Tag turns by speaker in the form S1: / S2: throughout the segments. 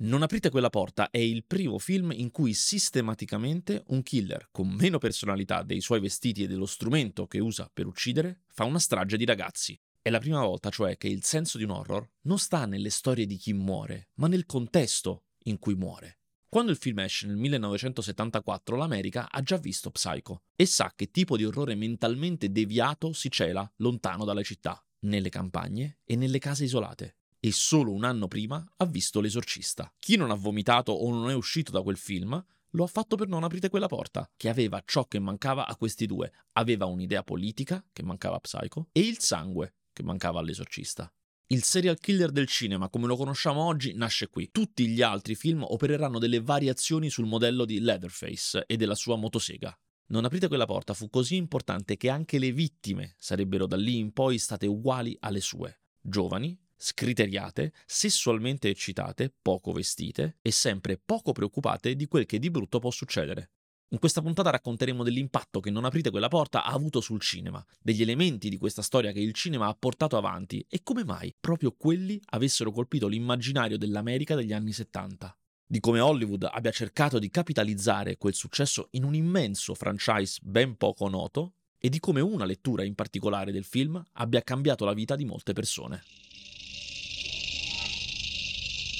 S1: Non aprite quella porta è il primo film in cui sistematicamente un killer con meno personalità dei suoi vestiti e dello strumento che usa per uccidere fa una strage di ragazzi. È la prima volta, cioè, che il senso di un horror non sta nelle storie di chi muore, ma nel contesto in cui muore. Quando il film esce nel 1974, l'America ha già visto Psycho e sa che tipo di orrore mentalmente deviato si cela lontano dalle città, nelle campagne e nelle case isolate e solo un anno prima ha visto L'esorcista. Chi non ha vomitato o non è uscito da quel film lo ha fatto per non aprire quella porta, che aveva ciò che mancava a questi due. Aveva un'idea politica, che mancava a Psycho, e il sangue, che mancava all'esorcista. Il serial killer del cinema, come lo conosciamo oggi, nasce qui. Tutti gli altri film opereranno delle variazioni sul modello di Leatherface e della sua motosega. Non aprite quella porta fu così importante che anche le vittime sarebbero da lì in poi state uguali alle sue. Giovani, scriteriate, sessualmente eccitate, poco vestite e sempre poco preoccupate di quel che di brutto può succedere. In questa puntata racconteremo dell'impatto che Non aprite quella porta ha avuto sul cinema, degli elementi di questa storia che il cinema ha portato avanti e come mai proprio quelli avessero colpito l'immaginario dell'America degli anni 70. Di come Hollywood abbia cercato di capitalizzare quel successo in un immenso franchise ben poco noto e di come una lettura in particolare del film abbia cambiato la vita di molte persone.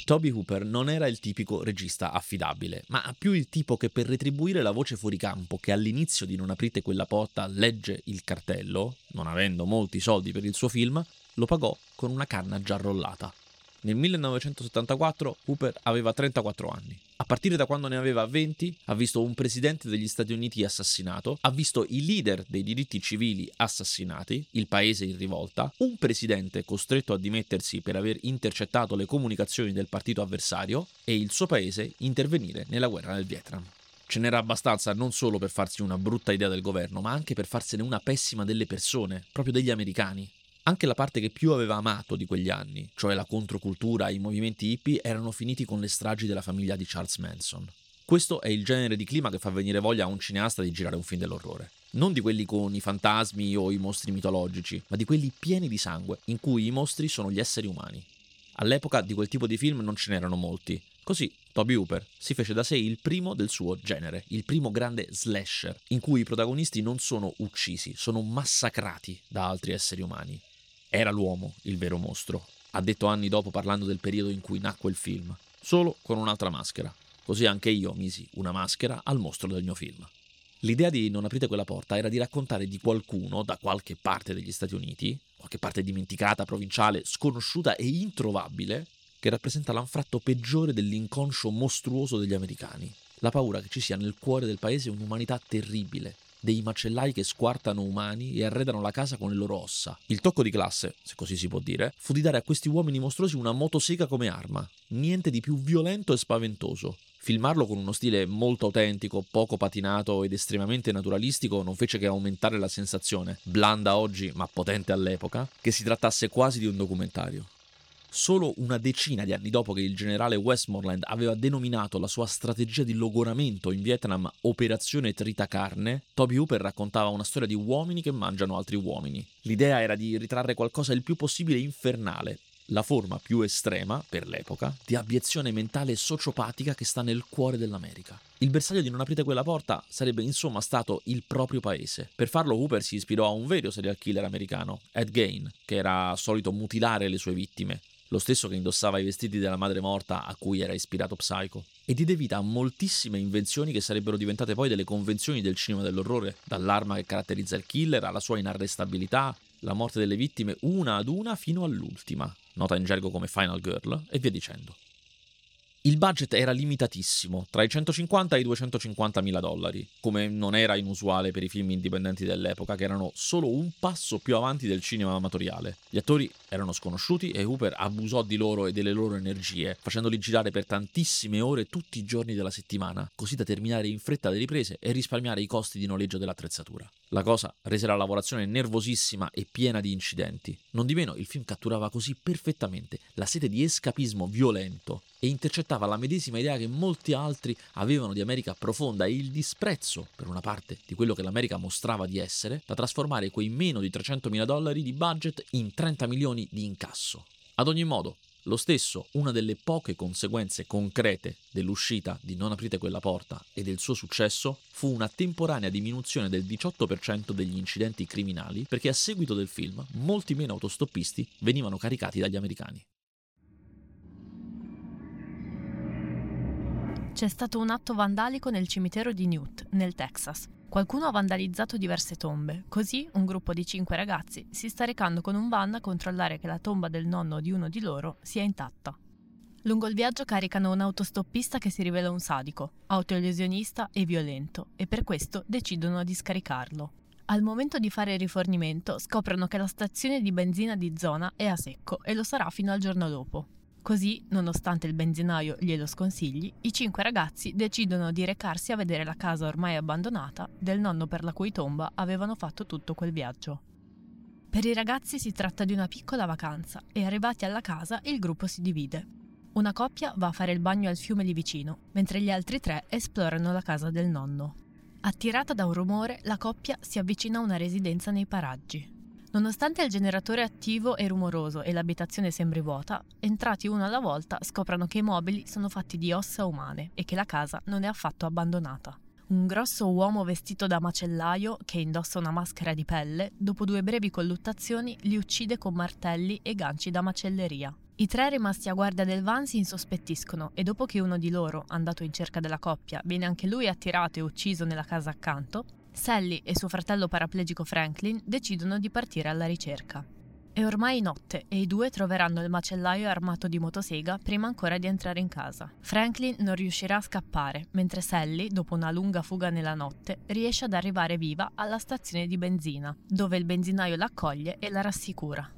S1: Toby Hooper non era il tipico regista affidabile, ma più il tipo che per retribuire la voce fuori campo che all'inizio di Non aprite quella porta legge il cartello, non avendo molti soldi per il suo film, lo pagò con una canna già rollata. Nel 1974 Hooper aveva 34 anni. A partire da quando ne aveva 20, ha visto un presidente degli Stati Uniti assassinato, ha visto i leader dei diritti civili assassinati, il paese in rivolta, un presidente costretto a dimettersi per aver intercettato le comunicazioni del partito avversario e il suo paese intervenire nella guerra del Vietnam. Ce n'era abbastanza non solo per farsi una brutta idea del governo, ma anche per farsene una pessima delle persone, proprio degli americani. Anche la parte che più aveva amato di quegli anni, cioè la controcultura e i movimenti hippie, erano finiti con le stragi della famiglia di Charles Manson. Questo è il genere di clima che fa venire voglia a un cineasta di girare un film dell'orrore. Non di quelli con i fantasmi o i mostri mitologici, ma di quelli pieni di sangue, in cui i mostri sono gli esseri umani. All'epoca di quel tipo di film non ce n'erano molti. Così Toby Hooper si fece da sé il primo del suo genere, il primo grande slasher, in cui i protagonisti non sono uccisi, sono massacrati da altri esseri umani. Era l'uomo il vero mostro, ha detto anni dopo parlando del periodo in cui nacque il film, solo con un'altra maschera. Così anche io misi una maschera al mostro del mio film. L'idea di Non aprite quella porta era di raccontare di qualcuno da qualche parte degli Stati Uniti, qualche parte dimenticata, provinciale, sconosciuta e introvabile, che rappresenta l'anfratto peggiore dell'inconscio mostruoso degli americani. La paura che ci sia nel cuore del paese un'umanità terribile, dei macellai che squartano umani e arredano la casa con le loro ossa. Il tocco di classe, se così si può dire, fu di dare a questi uomini mostruosi una motosega come arma. Niente di più violento e spaventoso. Filmarlo con uno stile molto autentico, poco patinato ed estremamente naturalistico non fece che aumentare la sensazione, blanda oggi ma potente all'epoca, che si trattasse quasi di un documentario. Solo una decina di anni dopo che il generale Westmoreland aveva denominato la sua strategia di logoramento in Vietnam Operazione Trita Carne, Toby Hooper raccontava una storia di uomini che mangiano altri uomini. L'idea era di ritrarre qualcosa il più possibile infernale, la forma più estrema, per l'epoca, di abiezione mentale sociopatica che sta nel cuore dell'America. Il bersaglio di Non aprite quella porta sarebbe insomma stato il proprio paese. Per farlo Hooper si ispirò a un vero serial killer americano, Ed Gain, che era solito mutilare le sue vittime, lo stesso che indossava i vestiti della madre morta a cui era ispirato Psycho, e diede vita a moltissime invenzioni che sarebbero diventate poi delle convenzioni del cinema dell'orrore, dall'arma che caratterizza il killer alla sua inarrestabilità, la morte delle vittime una ad una fino all'ultima, nota in gergo come Final Girl, e via dicendo. Il budget era limitatissimo, tra i 150 e i 250 mila dollari, come non era inusuale per i film indipendenti dell'epoca, che erano solo un passo più avanti del cinema amatoriale. Gli attori erano sconosciuti e Hooper abusò di loro e delle loro energie, facendoli girare per tantissime ore tutti i giorni della settimana, così da terminare in fretta le riprese e risparmiare i costi di noleggio dell'attrezzatura. La cosa rese la lavorazione nervosissima e piena di incidenti. Non di meno, il film catturava così perfettamente la sete di escapismo violento e intercettava la medesima idea che molti altri avevano di America profonda e il disprezzo, per una parte, di quello che l'America mostrava di essere, da trasformare quei meno di 300 mila dollari di budget in 30 milioni di incasso. Ad ogni modo, Lo stesso, una delle poche conseguenze concrete dell'uscita di Non aprite quella porta e del suo successo fu una temporanea diminuzione del 18% degli incidenti criminali perché a seguito del film molti meno autostoppisti venivano caricati dagli americani.
S2: C'è stato un atto vandalico nel cimitero di Newt, nel Texas. Qualcuno ha vandalizzato diverse tombe, così un gruppo di cinque ragazzi si sta recando con un van a controllare che la tomba del nonno di uno di loro sia intatta. Lungo il viaggio caricano un autostoppista che si rivela un sadico, autolesionista e violento, e per questo decidono di scaricarlo. Al momento di fare il rifornimento scoprono che la stazione di benzina di zona è a secco e lo sarà fino al giorno dopo. Così, nonostante il benzinaio glielo sconsigli, i cinque ragazzi decidono di recarsi a vedere la casa ormai abbandonata del nonno per la cui tomba avevano fatto tutto quel viaggio. Per i ragazzi si tratta di una piccola vacanza e arrivati alla casa il gruppo si divide. Una coppia va a fare il bagno al fiume lì vicino, mentre gli altri tre esplorano la casa del nonno. Attirata da un rumore, la coppia si avvicina a una residenza nei paraggi. Nonostante il generatore attivo e rumoroso e l'abitazione sembri vuota, entrati uno alla volta scoprono che i mobili sono fatti di ossa umane e che la casa non è affatto abbandonata. Un grosso uomo vestito da macellaio, che indossa una maschera di pelle, dopo due brevi colluttazioni li uccide con martelli e ganci da macelleria. I tre rimasti a guardia del van si insospettiscono e dopo che uno di loro, andato in cerca della coppia, viene anche lui attirato e ucciso nella casa accanto, Sally e suo fratello paraplegico Franklin decidono di partire alla ricerca. È ormai notte e i due troveranno il macellaio armato di motosega prima ancora di entrare in casa. Franklin non riuscirà a scappare, mentre Sally, dopo una lunga fuga nella notte, riesce ad arrivare viva alla stazione di benzina, dove il benzinaio l'accoglie e la rassicura.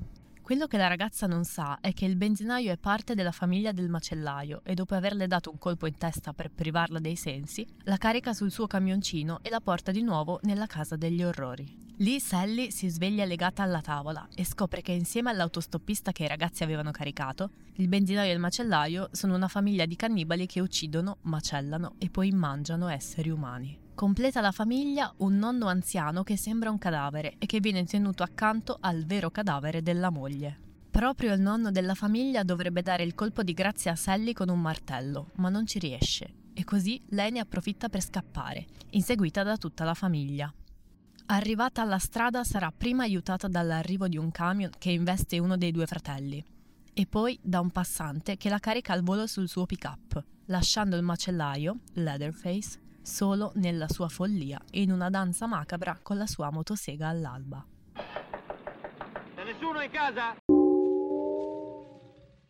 S2: Quello che la ragazza non sa è che il benzinaio è parte della famiglia del macellaio e dopo averle dato un colpo in testa per privarla dei sensi, la carica sul suo camioncino e la porta di nuovo nella casa degli orrori. Lì Sally si sveglia legata alla tavola e scopre che insieme all'autostoppista che i ragazzi avevano caricato, il benzinaio e il macellaio sono una famiglia di cannibali che uccidono, macellano e poi mangiano esseri umani. Completa la famiglia un nonno anziano che sembra un cadavere e che viene tenuto accanto al vero cadavere della moglie. Proprio il nonno della famiglia dovrebbe dare il colpo di grazia a Sally con un martello, ma non ci riesce, e così lei ne approfitta per scappare, inseguita da tutta la famiglia. Arrivata alla strada sarà prima aiutata dall'arrivo di un camion che investe uno dei due fratelli, e poi da un passante che la carica al volo sul suo pick-up, lasciando il macellaio, Leatherface, solo nella sua follia e in una danza macabra con la sua motosega all'alba.
S3: C'è nessuno in casa?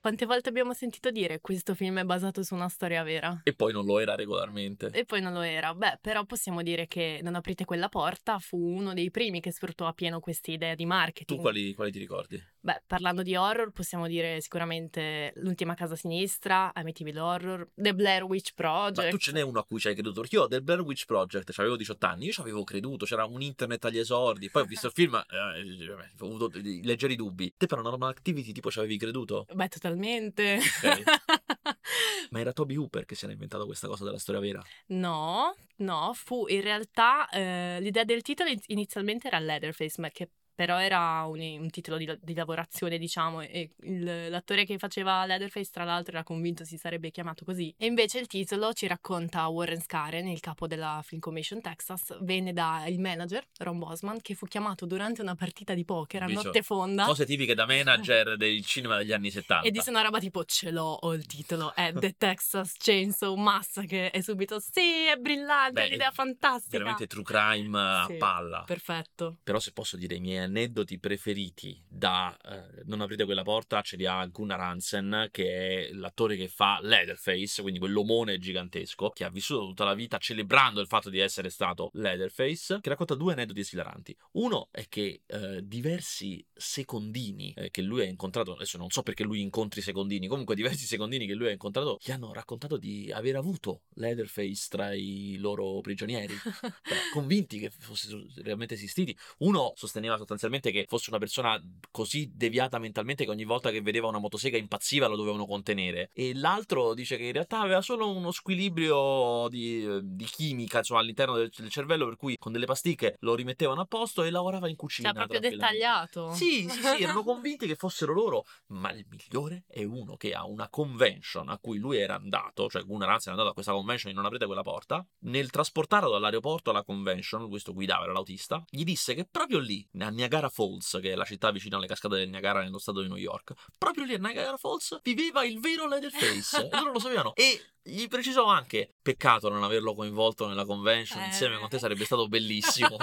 S2: Quante volte abbiamo sentito dire questo film è basato su una storia vera?
S1: E poi non lo era regolarmente.
S2: E poi non lo era. Beh, però possiamo dire che Non aprite quella porta fu uno dei primi che sfruttò a pieno questa idea di marketing.
S1: Tu quali, quali ti ricordi?
S2: Beh, parlando di horror, possiamo dire sicuramente L'ultima casa sinistra, Amityville Horror, The Blair Witch Project.
S1: Ma tu ce n'è uno a cui ci hai creduto? Io del Blair Witch Project avevo 18 anni, io ci avevo creduto, c'era un internet agli esordi, poi ho visto il film, eh, ho avuto leggeri dubbi. Te Paranormal Activity tipo ci avevi creduto?
S2: Beh, totalmente.
S1: Ok. Ma era Toby Hooper che si era inventato questa cosa della storia vera?
S2: No, no, fu in realtà eh, l'idea del titolo inizialmente era Leatherface, ma che però era un, un titolo di, di, lavorazione, diciamo, e il, l'attore che faceva Leatherface, tra l'altro, era convinto si sarebbe chiamato così. E invece il titolo ci racconta Warren Scaren, il capo della Film Commission Texas, venne dal manager, Ron Bosman, che fu chiamato durante una partita di poker a notte fonda.
S1: Cose tipiche da manager del cinema degli anni 70.
S2: E disse una roba tipo, ce l'ho, ho il titolo, è The Texas Chainsaw Massacre, e subito, sì, è brillante,
S1: Beh,
S2: è un'idea fantastica.
S1: Veramente true crime
S2: Sì,
S1: a palla.
S2: Perfetto.
S1: Però se posso dire i miei aneddoti preferiti da eh, Non aprite quella porta ce li ha Gunnar Hansen che è l'attore che fa Leatherface, quindi quell'omone gigantesco che ha vissuto tutta la vita celebrando il fatto di essere stato Leatherface, che racconta due aneddoti esilaranti. Uno è che eh, diversi secondini eh, che lui ha incontrato, adesso non so perché lui incontri i secondini, comunque diversi secondini che lui ha incontrato gli hanno raccontato di aver avuto Leatherface tra i loro prigionieri, Cioè, convinti che fosse realmente esistiti. Uno sosteneva sostanzialmente che fosse una persona così deviata mentalmente che ogni volta che vedeva una motosega impazziva lo dovevano contenere. E l'altro dice che in realtà aveva solo uno squilibrio di, di chimica insomma, all'interno del, del, cervello, per cui con delle pasticche lo rimettevano a posto e lavorava in cucina.
S2: Cioè, proprio dettagliato.
S1: Sì, sì, sì, erano convinti che fossero loro, ma il migliore è uno che ha una convention a cui lui era andato, cioè Gunnar Hansen è andato a questa convention e non aprite quella porta, nel trasportarlo dall'aeroporto alla convention, questo guidava, era l'autista, gli disse che proprio lì, a Niagara Falls, che è la città vicino alle cascate del Niagara nello stato di New York, proprio lì a Niagara Falls viveva il vero Leatherface, e loro lo sapevano. E gli precisò anche: peccato non averlo coinvolto nella convention eh. insieme con te, sarebbe stato bellissimo.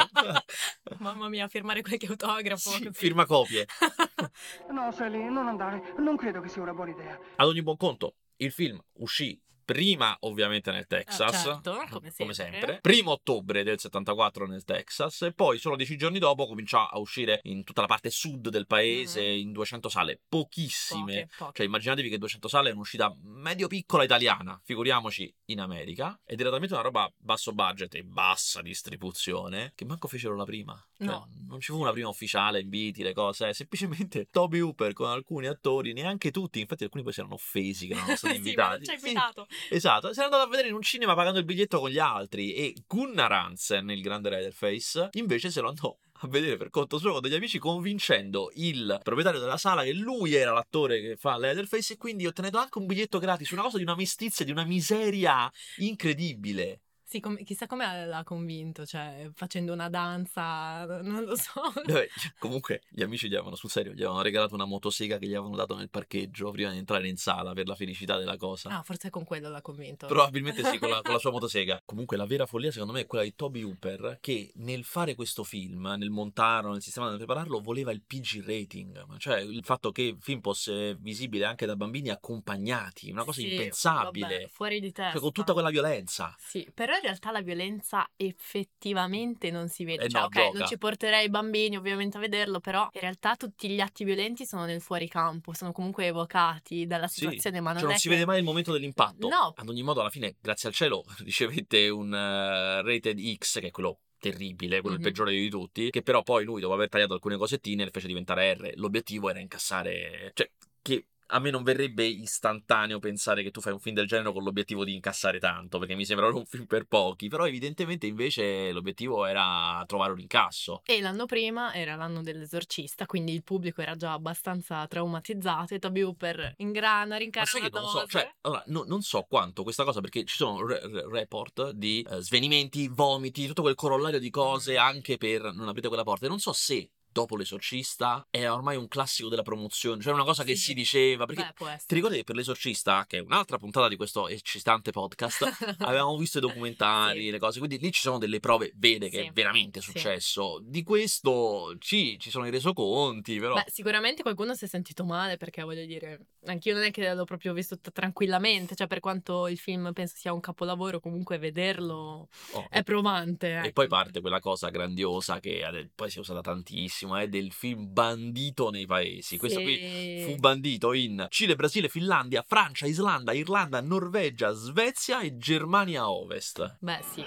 S2: Mamma mia, firmare qualche autografo.
S1: Sì, firma copie.
S4: no, Sally, non andare. Non credo che sia una buona idea.
S1: Ad ogni buon conto, il film uscì prima ovviamente nel
S2: Ah,
S1: Texas,
S2: certo, come sempre.
S1: sempre, primo ottobre del 74 nel Texas e poi solo dieci giorni dopo cominciò a uscire in tutta la parte sud del paese
S2: Mhm.
S1: in 200 sale, pochissime.
S2: Poche, poche.
S1: Cioè immaginatevi che 200 sale è un'uscita medio piccola italiana, figuriamoci in America, ed era talmente una roba basso budget e bassa distribuzione che manco fecero la prima. Cioè,
S2: No.
S1: Non ci fu una prima ufficiale, inviti, le cose, eh, semplicemente Toby Hooper con alcuni attori, neanche tutti, infatti alcuni poi si erano offesi che non erano stati invitati.
S2: non ci hai
S1: Sì,
S2: invitato.
S1: Esatto, si era andato a vedere in un cinema pagando il biglietto con gli altri e Gunnar Hansen, il grande Leatherface, invece se lo andò a vedere per conto suo con degli amici convincendo il proprietario della sala che lui era l'attore che fa Leatherface e quindi ottenendo anche un biglietto gratis, una cosa di una mestizia, di una miseria incredibile.
S2: Sì, com- chissà come l'ha convinto, cioè facendo una danza, non lo so.
S1: Vabbè, comunque gli amici gli avevano sul serio, gli avevano regalato una motosega che gli avevano dato nel parcheggio prima di entrare in sala per la felicità della cosa.
S2: Ah, forse con quello l'ha convinto.
S1: Probabilmente sì, con la, con la sua motosega. Comunque la vera follia secondo me è quella di Toby Hooper che nel fare questo film, nel montarlo, nel sistema nel prepararlo, voleva il PG rating. Cioè il fatto che il film fosse visibile anche da bambini accompagnati, una cosa
S2: Sì,
S1: impensabile.
S2: vabbè, fuori di testa.
S1: Cioè, con tutta quella violenza.
S2: Sì, però in realtà la violenza effettivamente non si vede.
S1: Eh
S2: cioè,
S1: no,
S2: ok,
S1: gioca.
S2: non ci porterei i bambini ovviamente a vederlo, però in realtà tutti gli atti violenti sono nel fuoricampo, sono comunque evocati dalla
S1: Sì,
S2: situazione, ma non
S1: Cioè, non
S2: è
S1: si
S2: che-
S1: vede mai il momento dell'impatto.
S2: No.
S1: Ad ogni modo, alla fine, grazie al cielo, ricevette un eh, rated X, che è quello terribile, quello il
S2: Mhm.
S1: peggiore di tutti, che però poi lui, dopo aver tagliato alcune cosettine, le fece diventare R. L'obiettivo era incassare... Cioè, che a me non verrebbe istantaneo pensare che tu fai un film del genere con l'obiettivo di incassare tanto, perché mi sembra un film per pochi, però evidentemente invece l'obiettivo era trovare un incasso.
S2: E l'anno prima era l'anno dell'esorcista, quindi il pubblico era già abbastanza traumatizzato e Toby Hooper ingrana, rincara
S1: che non so, cioè, allora, no- non so quanto questa cosa, perché ci sono re- re- report di eh, svenimenti, vomiti, tutto quel corollario di cose
S2: Mm.
S1: anche per non aprire quella porta. E non so se dopo l'esorcista è ormai un classico della promozione, cioè una cosa che
S2: Sì.
S1: si diceva, perché
S2: Beh,
S1: ti ricordi che per l'esorcista, che è un'altra puntata di questo eccitante podcast, avevamo visto i documentari,
S2: Sì.
S1: le cose, quindi lì ci sono delle prove vere che
S2: Sì.
S1: è veramente successo. Di questo sì, ci sono i resoconti, però...
S2: Beh, sicuramente qualcuno si è sentito male perché voglio dire, anch'io non è che l'ho proprio visto tranquillamente, cioè per quanto il film penso sia un capolavoro, comunque vederlo
S1: oh,
S2: è provante.
S1: E
S2: ecco.
S1: poi parte quella cosa grandiosa che poi si è usata tantissimo, è del film bandito nei paesi. Questo qui
S2: Sì.
S1: fu bandito in Cile, Brasile, Finlandia, Francia, Islanda, Irlanda, Norvegia, Svezia e Germania Ovest.
S2: Beh, sì.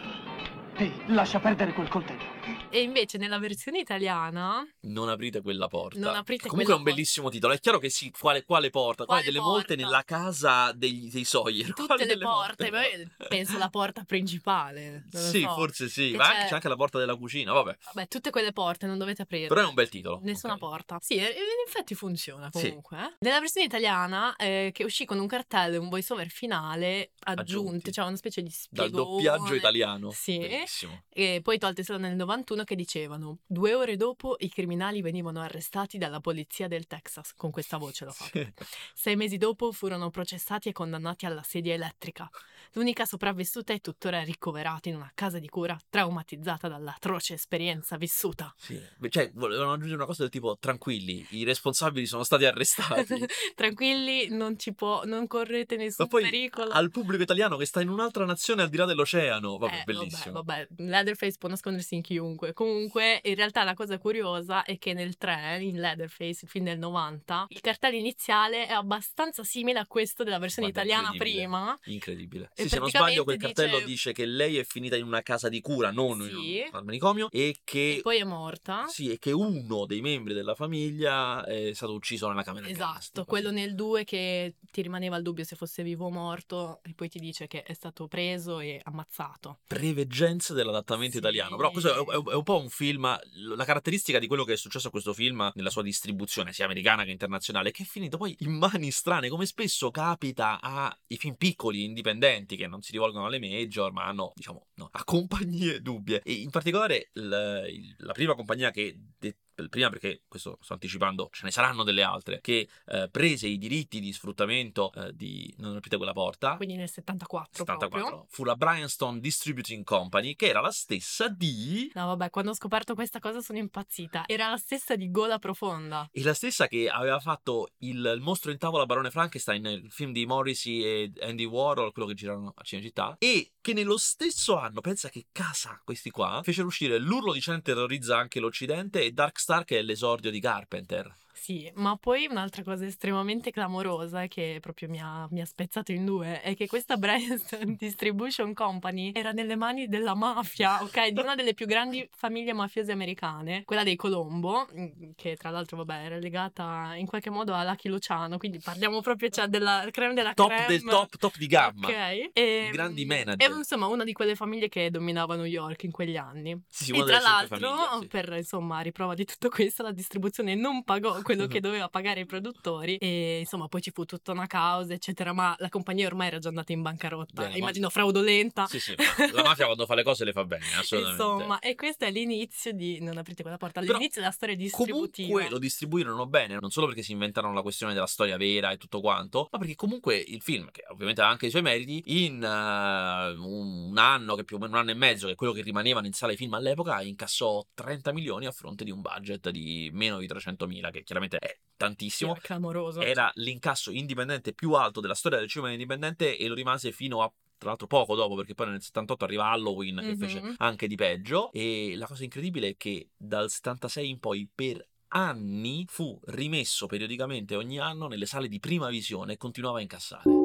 S4: Ehi, lascia perdere quel coltello.
S2: E invece nella versione italiana,
S1: Non aprite quella porta.
S2: Non aprite
S1: Comunque è un bellissimo titolo. È chiaro che sì, quale, quale porta? Quale,
S2: Quale
S1: delle molte
S2: porta?
S1: nella casa degli, dei Sawyer.
S2: tutte
S1: Quale
S2: le porte,
S1: molte?
S2: penso la porta principale.
S1: Sì,
S2: so.
S1: forse sì.
S2: Che
S1: Ma anche,
S2: c'è-
S1: c'è anche la porta della cucina, vabbè.
S2: Vabbè, tutte quelle porte non dovete aprirle.
S1: Però è un bel titolo.
S2: Nessuna
S1: ok.
S2: porta. Sì, in effetti funziona
S1: Sì.
S2: comunque. eh. Nella versione italiana, eh, che uscì con un cartello e un voiceover finale aggiunti,
S1: Aggiunti.
S2: cioè una specie di
S1: Dal
S2: spiegone.
S1: doppiaggio italiano.
S2: Sì.
S1: Bellissimo.
S2: E poi tolte solo nel 91 che dicevano due ore dopo i criminali venivano arrestati dalla polizia del Texas. Con questa voce l'ho fatto. Sei mesi dopo furono processati e condannati alla sedia elettrica. L'unica sopravvissuta è tuttora ricoverata in una casa di cura, traumatizzata dall'atroce esperienza vissuta.
S1: Sì, cioè volevano aggiungere una cosa del tipo tranquilli, i responsabili sono stati arrestati.
S2: Tranquilli, non ci può, non correte nessun
S1: poi
S2: pericolo.
S1: al pubblico italiano che sta in un'altra nazione al di là dell'oceano, vabbè,
S2: Eh,
S1: bellissimo.
S2: Vabbè, vabbè, Leatherface può nascondersi in chiunque, Vabbè, comunque, in realtà la cosa curiosa è che nel 3, in Leatherface, il film del 90, il cartello iniziale è abbastanza simile a questo della versione
S1: Guarda,
S2: italiana
S1: incredibile.
S2: prima.
S1: Incredibile. Sì, se non sbaglio, quel cartello
S2: dice-
S1: dice... che lei è finita in una casa di cura, non
S2: Sì.
S1: in un al manicomio, e che.
S2: E poi è morta.
S1: Sì, e che uno dei membri della famiglia è stato ucciso nella camera
S2: Esatto,
S1: tipo
S2: quello
S1: così.
S2: nel 2 che ti rimaneva il dubbio se fosse vivo o morto e poi ti dice che è stato preso e ammazzato.
S1: preveggenze dell'adattamento
S2: Sì.
S1: italiano. Però questo è, è- è un po' un film. La caratteristica di quello che è successo a questo film nella sua distribuzione, sia americana che internazionale, che è finito poi in mani strane, come spesso capita ai film piccoli, indipendenti, che non si rivolgono alle major, ma hanno, diciamo, no, a compagnie dubbie. E in particolare il- la prima compagnia che. de- prima perché, questo sto anticipando, ce ne saranno delle altre, che eh, prese i diritti di sfruttamento eh, di Non aprite quella porta.
S2: Quindi nel 74,
S1: 74
S2: proprio.
S1: fu la Bryanston Distributing Company che era la stessa di
S2: No, vabbè, quando ho scoperto questa cosa sono impazzita. Era la stessa di Gola Profonda.
S1: e la stessa che aveva fatto il, il mostro in tavola Barone Frankenstein il film di Morrissey e Andy Warhol quello che girarono a Cinecittà e che nello stesso anno pensa che casa questi qua fecero uscire l'urlo di Cen terrorizza anche l'occidente e Dark Star che è l'esordio di Carpenter
S2: Sì, ma poi un'altra cosa estremamente clamorosa che proprio mi ha, mi ha spezzato in due è che questa Bryanston Distribution Company era nelle mani della mafia, ok? Di una delle più grandi famiglie mafiose americane, quella dei Colombo, mm, che tra l'altro, vabbè, era legata in qualche modo a Lucky Luciano, quindi parliamo proprio cioè, della creme della
S1: top
S2: creme.
S1: del top top di gamma
S2: Ok. E,
S1: I grandi
S2: E
S1: manager.
S2: insomma, una di quelle famiglie che dominava New York in quegli anni.
S1: Sì, sì,
S2: E tra l'altro,
S1: famiglie, sì.
S2: per insomma, riprova di tutto questo, la distribuzione non pagò quello che doveva pagare i produttori e insomma poi ci fu tutta una causa, eccetera, ma la compagnia ormai era già andata in bancarotta,
S1: Bene, ma-
S2: immagino fraudolenta.
S1: sì sì ma la mafia quando fa le cose le fa bene assolutamente
S2: Insomma, e questo è l'inizio di Non aprite quella porta,
S1: Però
S2: l'inizio della storia distributiva.
S1: Comunque lo distribuirono bene, non solo perché si inventarono la questione della storia vera e tutto quanto, ma perché comunque il film, che ovviamente ha anche i suoi meriti, in eh, un anno, che più o meno un anno e mezzo, che è quello che rimanevano in sala i film all'epoca, incassò 30 milioni a fronte di un budget di meno di 300.000, che chiaramente è tantissimo.
S2: era clamoroso.
S1: Era l'incasso indipendente più alto della storia del cinema indipendente e lo rimase fino a tra l'altro poco dopo perché poi nel 78 arriva Halloween che
S2: Mhm.
S1: fece anche di peggio e la cosa incredibile è che dal 76 in poi per anni fu rimesso periodicamente ogni anno nelle sale di prima visione e continuava a incassare.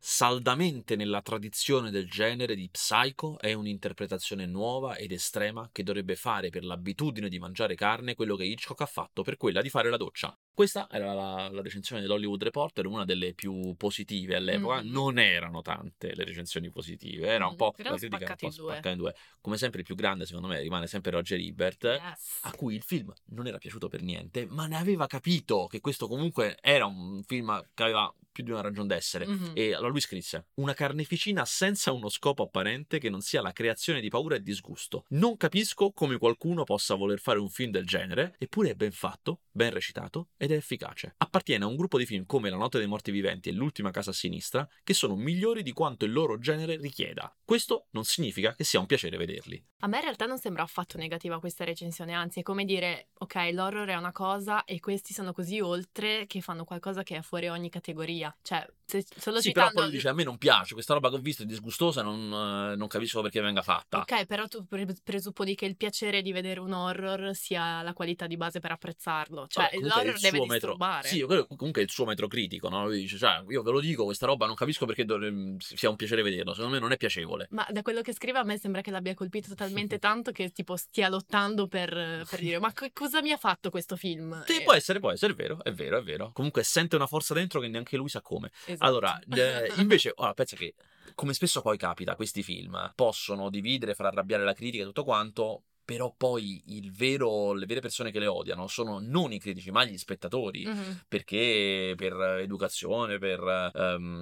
S1: Saldamente nella tradizione del genere di Psycho è un'interpretazione nuova ed estrema che dovrebbe fare per l'abitudine di mangiare carne quello che Hitchcock ha fatto per quella di fare la doccia. Questa era la, la recensione dell'Hollywood Reporter, una delle più positive all'epoca.
S2: Mhm.
S1: Non erano tante le recensioni positive, era un po'
S2: Erano
S1: la critica era un po' spaccata in due. Come sempre il più grande secondo me rimane sempre Roger Ebert
S2: Yes.
S1: a cui il film non era piaciuto per niente, ma ne aveva capito che questo comunque era un film che aveva più di una ragione d'essere.
S2: Mhm.
S1: E allora lui scrisse: Una carneficina senza uno scopo apparente che non sia la creazione di paura e disgusto. Non capisco come qualcuno possa voler fare un film del genere, eppure è ben fatto, ben recitato ed è efficace. Appartiene a un gruppo di film come La notte dei morti viventi e L'ultima casa a sinistra, che sono migliori di quanto il loro genere richieda. Questo non significa che sia un piacere vederli.
S2: A me in realtà non sembra affatto negativa questa recensione, anzi è come dire, ok, l'horror è una cosa e questi sono così oltre che fanno qualcosa che è fuori ogni categoria. Cioè, se solo
S1: Sì, però
S2: citando...
S1: poi lui dice: A me non piace, questa roba che ho visto è disgustosa, non, eh, non capisco perché venga fatta.
S2: Ok, però tu pre- presupponi che il piacere di vedere un horror sia la qualità di base per apprezzarlo. Cioè,
S1: è
S2: l'horror
S1: suo metro-. Sì, quello- comunque è il suo metro critico, no? Lui dice, cioè, io ve lo dico, questa roba non capisco perché dovre- sia un piacere vederlo, secondo me non è piacevole.
S2: Ma da quello che scrive a me sembra che l'abbia colpito talmente tanto che tipo stia lottando per, per dire ma co- cosa mi ha fatto questo film?
S1: Sì,
S2: Eh,
S1: può essere, può essere, è vero, è vero, è vero. Comunque sente una forza dentro che neanche lui sa come.
S2: esatto.
S1: Allora, eh, invece, ora, pensa che, come spesso poi capita, questi film possono dividere, far arrabbiare la critica e tutto quanto, però poi il vero, le vere persone che le odiano sono non i critici, ma gli spettatori.
S2: Mhm.
S1: perché per educazione, per,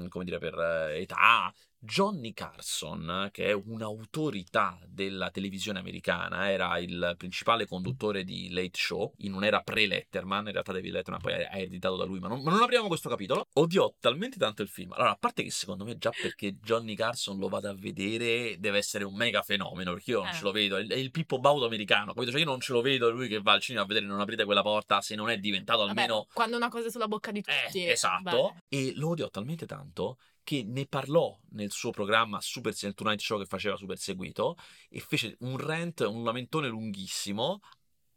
S1: come dire, per eh, età. Johnny Carson, che è un'autorità della televisione americana, era il principale conduttore di Late Show in un'era pre-Letterman. In realtà David Letterman poi è ereditato da lui, ma non, ma non apriamo questo capitolo. Odiò talmente tanto il film. Allora, a parte che secondo me, già perché Johnny Carson lo vada a vedere, deve essere un mega fenomeno, perché io non
S2: Eh.
S1: ce lo vedo. È il, è il Pippo Baudo auto-americano, capito? Cioè io non ce lo vedo lui che va al cinema a vedere Non aprite quella porta se non è diventato
S2: Vabbè,
S1: almeno...
S2: quando una cosa è sulla bocca di
S1: Eh,
S2: tutti.
S1: esatto.
S2: vabbè.
S1: E lo odiò talmente tanto che ne parlò nel suo programma Super Se- Tonight Show che faceva super seguito e fece un rant, un lamentone lunghissimo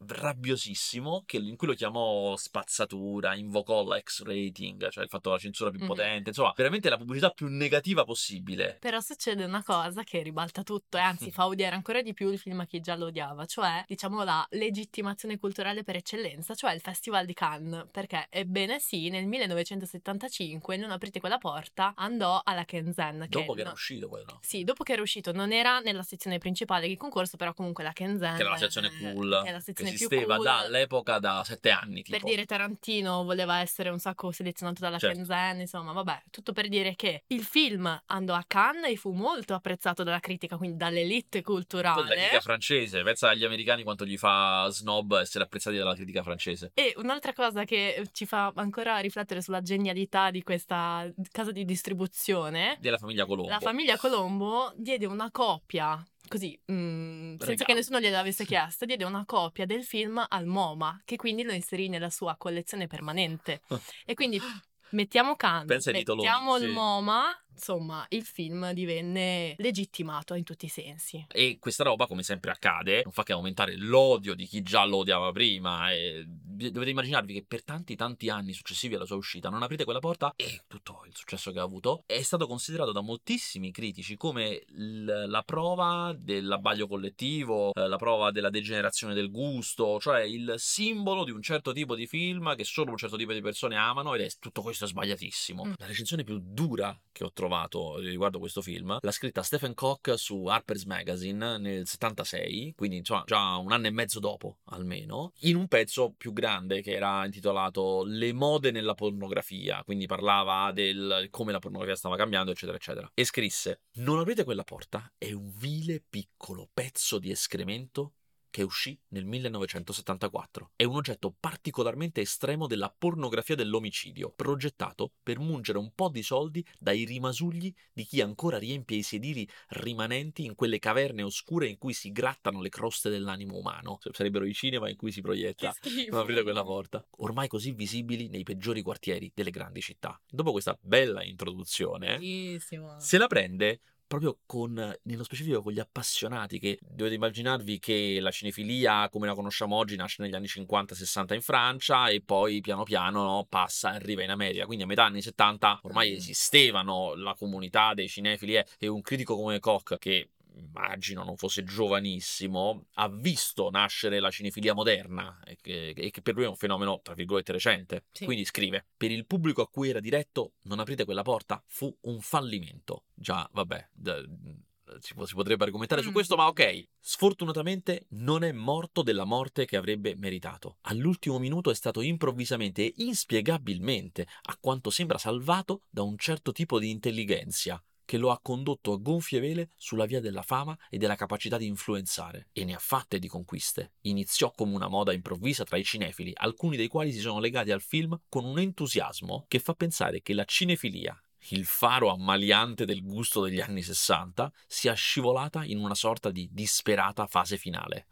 S1: rabbiosissimo che- in cui lo chiamò spazzatura, invocò la X-rating, cioè il fatto della censura più
S2: Mhm.
S1: potente, insomma, veramente la pubblicità più negativa possibile.
S2: Però succede una cosa che ribalta tutto e anzi fa odiare ancora di più il film a chi già lo odiava, cioè diciamo la legittimazione culturale per eccellenza, cioè il Festival di Cannes, perché ebbene sì, nel 1975 Non aprite quella porta andò alla Kenzen.
S1: Dopo che era
S2: no-
S1: uscito quello.
S2: Sì, dopo che era uscito, non era nella sezione principale di concorso, però comunque la Kenzen.
S1: Che era la sezione cool,
S2: è la sezione
S1: esisteva
S2: cool.
S1: dall'epoca da sette anni, tipo.
S2: Per dire Tarantino voleva essere un sacco selezionato dalla
S1: Certo.
S2: Kenzen, insomma, vabbè, tutto per dire che il film andò a Cannes e fu molto apprezzato dalla critica, quindi dall'elite culturale.
S1: dalla critica francese, pensa agli americani quanto gli fa snob essere apprezzati dalla critica francese.
S2: E un'altra cosa che ci fa ancora riflettere sulla genialità di questa casa di distribuzione,
S1: Della famiglia Colombo.
S2: la famiglia Colombo diede una copia, così, mm, senza che nessuno gliel'avesse chiesto, diede una copia del film al MoMA, che quindi lo inserì nella sua collezione permanente. E quindi mettiamo
S1: Pensa titoloni,
S2: mettiamo il
S1: sì.
S2: MoMA, insomma, il film divenne legittimato in tutti i sensi.
S1: E questa roba, come sempre accade, non fa che aumentare l'odio di chi già lo odiava prima. E dovete immaginarvi che per tanti tanti anni successivi alla sua uscita, non aprite quella porta e tutto il successo che ha avuto, è stato considerato da moltissimi critici come l- la prova dell'abbaglio collettivo, eh, la prova della degenerazione del gusto, cioè il simbolo di un certo tipo di film che solo un certo tipo di persone amano ed è tutto questo sbagliatissimo.
S2: Mm.
S1: La recensione più dura che ho trovato riguardo questo film l'ha scritta Stephen Koch su Harper's Magazine nel 76, quindi insomma già un anno e mezzo dopo almeno, in un pezzo più grande che era intitolato Le mode nella pornografia, quindi parlava del come la pornografia stava cambiando, eccetera, eccetera. E scrisse: Non aprite quella porta, è un vile piccolo pezzo di escremento che uscì nel 1974. È un oggetto particolarmente estremo della pornografia dell'omicidio, progettato per mungere un po' di soldi dai rimasugli di chi ancora riempie i sedili rimanenti in quelle caverne oscure in cui si grattano le croste dell'animo umano. Cioè, Sarebbero i cinema in cui si proietta. Non aprite quella porta. Ormai così visibili nei peggiori quartieri delle grandi città. Dopo questa bella introduzione,
S2: Bellissimo.
S1: se la prende proprio con, nello specifico con gli appassionati, che dovete immaginarvi che la cinefilia come la conosciamo oggi nasce negli anni 50-60 in Francia e poi piano piano no, passa e arriva in America, quindi a metà anni 70 ormai esistevano la comunità dei cinefili eh, e un critico come Koch che immagino non fosse giovanissimo, ha visto nascere la cinefilia moderna e che, e che per lui è un fenomeno, tra virgolette, recente.
S2: Sì.
S1: Quindi scrive, per il pubblico a cui era diretto, non aprite quella porta, fu un fallimento. Già, vabbè, d- si, po- si potrebbe argomentare su
S2: Mm.
S1: questo, ma ok. Sfortunatamente non è morto della morte che avrebbe meritato. All'ultimo minuto è stato improvvisamente e inspiegabilmente, a quanto sembra salvato da un certo tipo di intelligenza che lo ha condotto a gonfie vele sulla via della fama e della capacità di influenzare. E ne ha fatte di conquiste. Iniziò come una moda improvvisa tra i cinefili, alcuni dei quali si sono legati al film con un entusiasmo che fa pensare che la cinefilia, il faro ammaliante del gusto degli anni 60, sia scivolata in una sorta di disperata fase finale.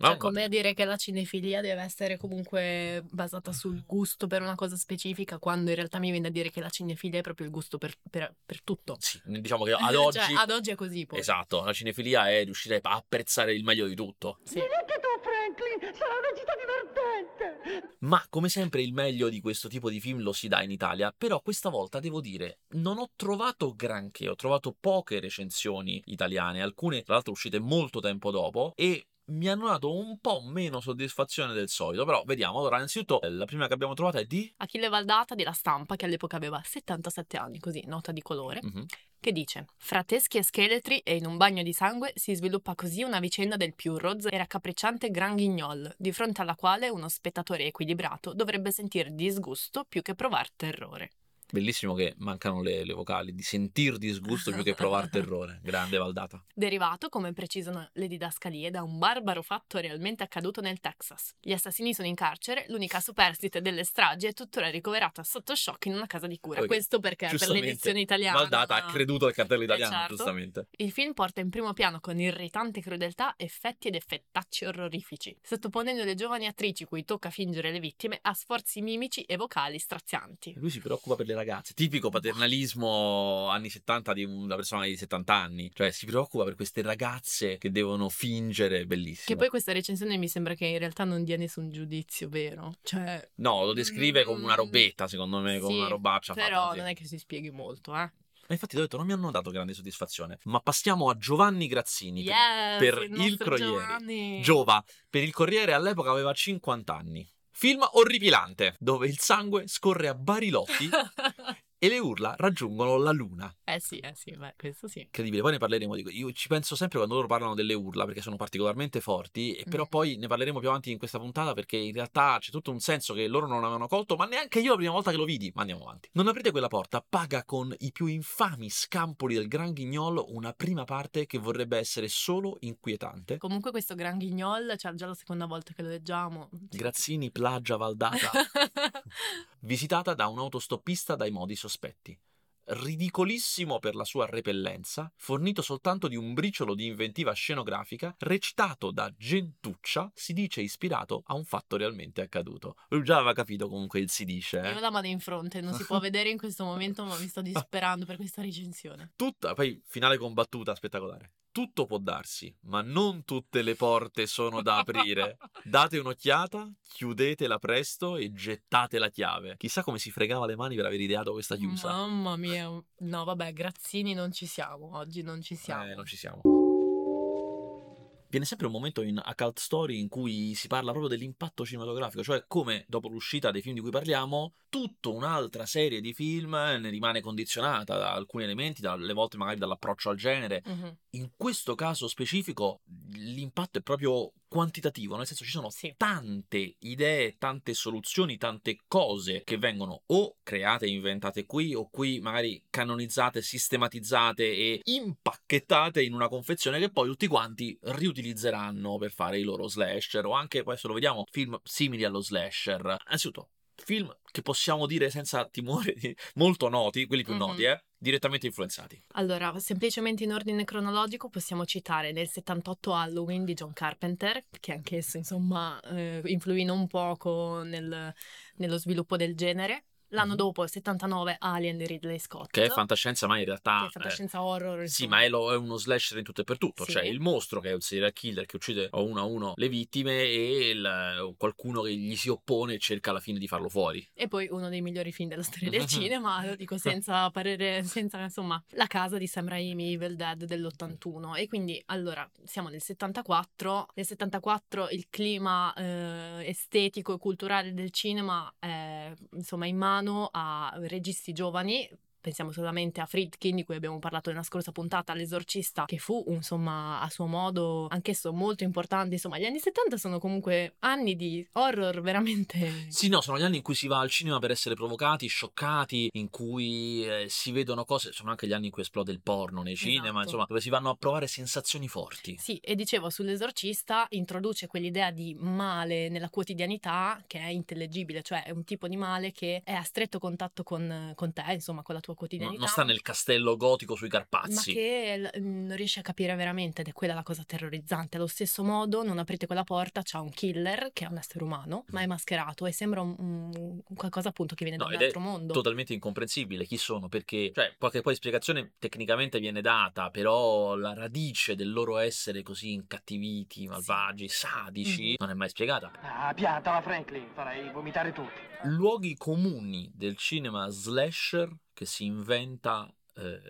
S2: Cioè, come dire che la cinefilia deve essere comunque basata sul gusto per una cosa specifica, quando in realtà mi viene a dire che la cinefilia è proprio il gusto per, per- per tutto.
S1: Sì, diciamo che ad oggi...
S2: Cioè, ad oggi è così poi.
S1: Esatto, la cinefilia è riuscire a apprezzare il meglio di tutto.
S2: Sì.
S4: Neanche tu, Franklin! Sarà una città divertente!
S1: Ma come sempre il meglio di questo tipo di film lo si dà in Italia, però questa volta devo dire, non ho trovato granché, ho trovato poche recensioni italiane, alcune tra l'altro uscite molto tempo dopo e mi hanno dato un po' meno soddisfazione del solito, però vediamo. Allora, innanzitutto eh, la prima che abbiamo trovata è di
S2: Achille Valdata della Stampa, che all'epoca aveva 77 anni, così, nota di colore,
S1: Mhm.
S2: che dice Fra teschi e scheletri e in un bagno di sangue si sviluppa così una vicenda del più rozzo e raccapricciante Gran Guignol, di fronte alla quale uno spettatore equilibrato dovrebbe sentire disgusto più che provar terrore.
S1: Bellissimo che mancano le, le vocali, di sentir disgusto più che provare terrore. Grande Valdata.
S2: Derivato, come precisano le didascalie, da un barbaro fatto realmente accaduto nel Texas. Gli assassini sono in carcere, l'unica superstite delle stragi è tuttora ricoverata sotto shock in una casa di cura.
S1: Ok,
S2: Questo perché per l'edizione italiana...
S1: Valdata ha creduto al cartello italiano,
S2: certo.
S1: giustamente.
S2: Il film porta in primo piano con irritante crudeltà effetti ed effettacci orrorifici, sottoponendo le giovani attrici cui tocca fingere le vittime a sforzi mimici e vocali strazianti.
S1: Lui si preoccupa per le ragazze, tipico paternalismo anni 70 di una persona di 70 anni, cioè si preoccupa per queste ragazze che devono fingere, bellissimo.
S2: Che poi questa recensione mi sembra che in realtà non dia nessun giudizio vero. Cioè,
S1: No, lo descrive come una
S2: Mm,
S1: robetta, secondo me, come
S2: sì,
S1: una robaccia
S2: però
S1: fatta. sì.
S2: non è che si spieghi molto, eh.
S1: Ma infatti ti ho detto, non mi hanno dato grande soddisfazione. Ma passiamo a Giovanni Grazzini. per-
S2: Yes,
S1: per
S2: il
S1: il
S2: nostro
S1: Corriere.
S2: Giovanni.
S1: Giova, per il Corriere all'epoca aveva 50 anni. Film orripilante, dove il sangue scorre a barilotti e le urla raggiungono la luna.
S2: eh sì, eh sì, beh, questo sì.
S1: Incredibile, poi ne parleremo di Io ci penso sempre quando loro parlano delle urla perché sono particolarmente forti, e però
S2: Mm.
S1: poi ne parleremo più avanti in questa puntata perché in realtà c'è tutto un senso che loro non avevano colto, ma neanche io la prima volta che lo vidi. Ma andiamo avanti. Non aprite quella porta, paga con i più infami scampoli del Gran Guignol una prima parte che vorrebbe essere solo inquietante.
S2: Comunque questo Gran Guignol, cioè già la seconda volta che lo leggiamo.
S1: Grazzini plagia Valdata, visitata da un autostoppista dai modi sospetti. Ridicolissimo per la sua repellenza, fornito soltanto di un briciolo di inventiva scenografica, recitato da Gentuccia, si dice ispirato a un fatto realmente accaduto. Lui già aveva capito comunque il si dice,
S2: Io
S1: eh?
S2: la mano in fronte, non si può vedere in questo momento, ma mi sto disperando per questa recensione.
S1: Tutta, poi finale combattuta spettacolare. Tutto può darsi, ma non tutte le porte sono da aprire. Date un'occhiata, chiudetela presto e gettate la chiave. Chissà come si fregava le mani per aver ideato questa chiusa.
S2: Mamma mia. No, vabbè, Grazzini non ci siamo, oggi non ci siamo.
S1: Eh, non ci siamo. Viene sempre un momento in A Cult Story in cui si parla proprio dell'impatto cinematografico, cioè come dopo l'uscita dei film di cui parliamo, tutta un'altra serie di film ne rimane condizionata da alcuni elementi, dalle volte magari dall'approccio al genere.
S2: Mhm.
S1: In questo caso specifico l'impatto è proprio quantitativo, nel senso ci sono
S2: Sì.
S1: tante idee, tante soluzioni, tante cose che vengono o create inventate qui o qui magari canonizzate, sistematizzate e impacchettate in una confezione che poi tutti quanti riutilizzeranno per fare i loro slasher o anche, adesso lo vediamo, film simili allo slasher. Anzitutto, film che possiamo dire senza timore di molto noti, quelli più
S2: Mhm.
S1: noti, eh, direttamente influenzati.
S2: Allora, semplicemente in ordine cronologico possiamo citare nel 78 Halloween di John Carpenter, che anch'esso insomma eh, influì non poco nel- nello sviluppo del genere. L'anno dopo, il 79, Alien di Ridley Scott.
S1: Che è fantascienza, ma in realtà.
S2: che è fantascienza horror.
S1: eh, sì,
S2: insomma.
S1: ma è, lo- è uno slasher in tutto e per tutto.
S2: Sì.
S1: Cioè, il mostro che è un serial killer che uccide a uno a uno le vittime e il- qualcuno che gli si oppone e cerca alla fine di farlo fuori.
S2: E poi uno dei migliori film della storia del cinema, lo dico senza parere, senza insomma, La casa di Sam Raimi, Evil Dead dell'81. E quindi, allora, siamo nel 74. Nel 74 il clima eh, estetico e culturale del cinema è insomma in mano a registi giovani. Pensiamo solamente a Friedkin, di cui abbiamo parlato nella scorsa puntata, l'esorcista, che fu, insomma, a suo modo anch'esso molto importante. Insomma, gli anni 70 sono comunque anni di horror veramente
S1: Sì, no, sono gli anni in cui si va al cinema per essere provocati, scioccati, in cui eh, si vedono cose. Sono anche gli anni in cui esplode il porno nei cinema,
S2: Esatto.
S1: insomma, dove si vanno a provare sensazioni forti.
S2: Sì, e dicevo sull'esorcista introduce quell'idea di male nella quotidianità che è intellegibile, cioè è un tipo di male che è a stretto contatto con, con te, insomma, con la tua
S1: No-
S2: quotidianità.
S1: non sta nel castello gotico sui
S2: ma
S1: Carpazzi.
S2: che l- non riesci a capire veramente ed è quella la cosa terrorizzante. Allo stesso modo, non aprite quella porta, c'è un killer che è un essere umano, ma è mascherato e sembra un, un- qualcosa appunto che viene
S1: No,
S2: da un altro mondo.
S1: totalmente incomprensibile chi sono perché cioè qualche poi spiegazione tecnicamente viene data però la radice del loro essere così incattiviti malvagi sadici
S2: Mhm.
S1: non è mai spiegata
S4: Ah, piantala, Franklin, farei vomitare tutti.
S1: luoghi comuni del cinema slasher che si inventa eh,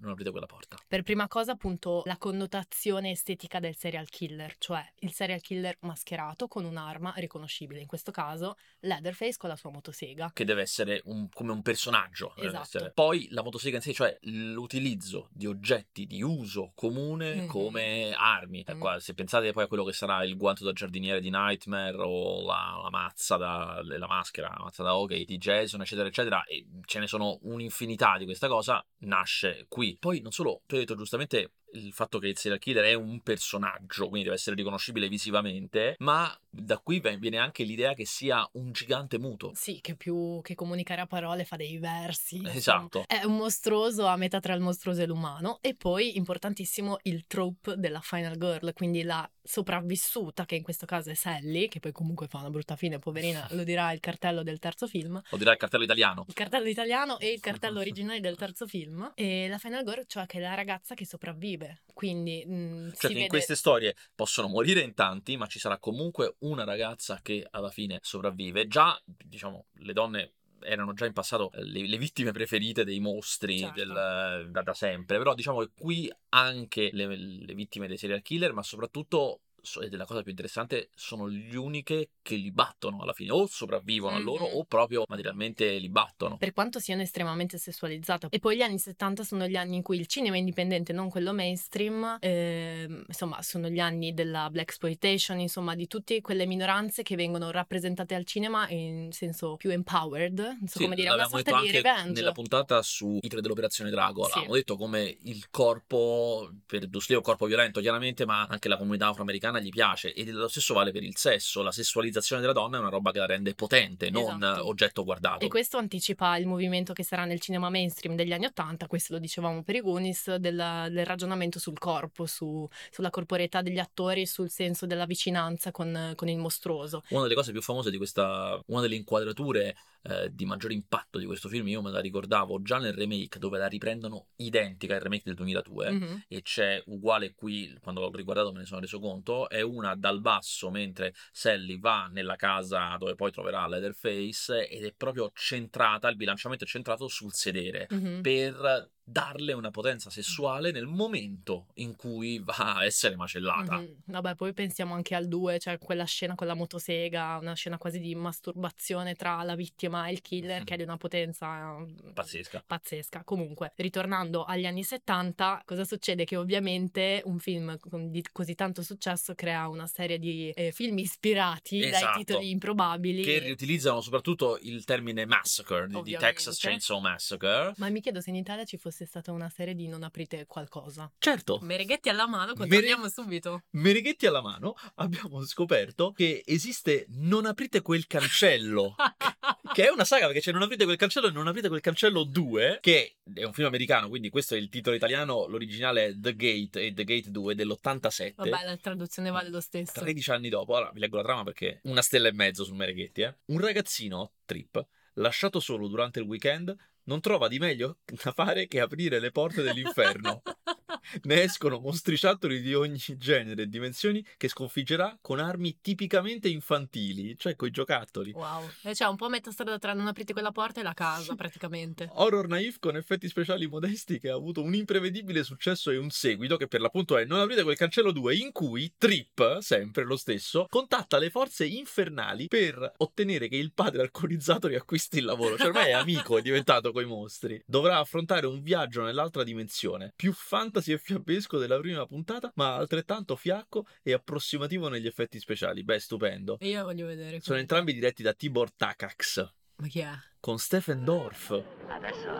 S1: non aprite quella porta.
S2: Per prima cosa, appunto, la connotazione estetica del serial killer, cioè il serial killer mascherato con un'arma riconoscibile, in questo caso Leatherface con la sua motosega.
S1: Che deve essere un- come un personaggio. deve
S2: Esatto.
S1: Poi la motosega in sé, cioè l'utilizzo di oggetti di uso comune
S2: Mhm.
S1: come armi. Eh,
S2: Mm.
S1: qua, se pensate poi a quello che sarà il guanto da giardiniere di Nightmare o la, la mazza da la maschera, la mazza da hockey di Jason, eccetera, eccetera, e ce ne sono un'infinità di questa cosa, nasce qui. Poi non solo, tu hai detto giustamente il fatto che il serial killer è un personaggio, quindi deve essere riconoscibile visivamente, ma da qui viene anche l'idea che sia un gigante muto.
S2: Sì, che più che comunicare a parole fa dei versi. insomma.
S1: Esatto.
S2: È un mostruoso a metà tra il mostruoso e l'umano. E poi, importantissimo, il trope della Final Girl, quindi la sopravvissuta, che in questo caso è Sally, che poi comunque fa una brutta fine, poverina, lo dirà il cartello del terzo film.
S1: Lo dirà il cartello italiano.
S2: Il cartello italiano e il cartello originale del terzo film. E la Final Girl, cioè che è la ragazza che sopravvive. Quindi mh, si
S1: Cioè che
S2: vede...
S1: in queste storie possono morire in tanti, ma ci sarà comunque una ragazza che alla fine sopravvive. Già, diciamo, le donne erano già in passato eh, le, le vittime preferite dei mostri
S2: Certo.
S1: del- da, da sempre, però diciamo che qui anche le, le vittime dei serial killer, ma soprattutto, so- ed è la cosa più interessante, sono le uniche che li battono alla fine, o sopravvivono a loro o proprio materialmente li battono.
S2: per quanto siano estremamente sessualizzate. E poi gli anni 70 sono gli anni in cui il cinema indipendente, non quello mainstream, ehm, insomma, sono gli anni della black exploitation, insomma, di tutte quelle minoranze che vengono rappresentate al cinema in senso più empowered, non so
S1: Sì,
S2: come dire, una sorta di revenge.
S1: nella puntata su i tre dell'operazione Drago.
S2: Sì.
S1: Avevamo detto come il corpo, per Lee è un corpo violento chiaramente, ma anche la comunità afroamericana gli piace. E lo stesso vale per il sesso. La sessualizzazione della donna è una roba che la rende potente, non
S2: Esatto.
S1: oggetto guardato.
S2: E questo anticipa il movimento che sarà nel cinema mainstream degli anni Ottanta, questo lo dicevamo per i Goonies, del, del ragionamento sul corpo, su- sulla corporeità degli attori, sul senso della vicinanza con, con il mostruoso.
S1: Una delle cose più famose di questa, una delle inquadrature eh, di maggiore impatto di questo film, io me la ricordavo già nel remake, dove la riprendono identica al remake del 2002.
S2: Mhm.
S1: e c'è uguale qui, quando l'ho riguardato me ne sono reso conto, è una dal basso mentre Sally va nella casa dove poi troverà Leatherface ed è proprio centrata, il bilanciamento è centrato sul sedere
S2: Mhm.
S1: per darle una potenza sessuale nel momento in cui va a essere macellata.
S2: Mhm. Vabbè, poi pensiamo anche al 2, cioè quella scena con la motosega, una scena quasi di masturbazione tra la vittima e il killer, che è di una potenza eh,
S1: Pazzesca.
S2: pazzesca. Comunque, ritornando agli anni 70, cosa succede? Che ovviamente un film di così tanto successo crea una serie di eh, film ispirati
S1: Esatto.
S2: dai titoli improbabili.
S1: Che riutilizzano soprattutto il termine massacre di- di
S2: Ovviamente.
S1: Texas Chainsaw Massacre.
S2: Ma mi chiedo se in Italia ci fosse stata una serie di Non aprite qualcosa.
S1: Certo,
S2: Mereghetti alla mano,
S1: Mere-
S2: controlliamo subito.
S1: Mereghetti alla mano, abbiamo scoperto che esiste Non aprite quel cancello. che è una saga perché c'è Non aprite quel cancello e Non aprite quel cancello 2, che è un film americano, quindi questo è il titolo italiano, l'originale è The Gate e The Gate 2 dell'87.
S2: Vabbè, la traduzione vale lo stesso.
S1: 13 anni dopo, allora vi leggo la trama perché una stella e mezzo su Mereghetti, eh. Un ragazzino, Trip, lasciato solo durante il weekend, non trova di meglio da fare che aprire le porte dell'inferno. Ne escono mostriciattoli di ogni genere e dimensioni che sconfiggerà con armi tipicamente infantili, cioè coi giocattoli.
S2: Wow, e c'è un po' metà strada tra non aprite quella porta e la casa, praticamente.
S1: Horror naif con effetti speciali modesti che ha avuto un imprevedibile successo e un seguito che per l'appunto è Non aprite quel cancello 2 in cui Trip, sempre lo stesso, contatta le forze infernali per ottenere che il padre alcolizzato riacquisti il lavoro. Cioè ormai è amico, è diventato coi mostri. Dovrà affrontare un viaggio nell'altra dimensione, più fantasy e fiabesco della prima puntata, ma altrettanto fiacco e approssimativo negli effetti speciali. Beh, stupendo.
S2: Io voglio vedere.
S1: Sono entrambi diretti da Tibor Takacs
S2: Ma chi è?
S1: Con Stephen Dorff.
S3: Adesso,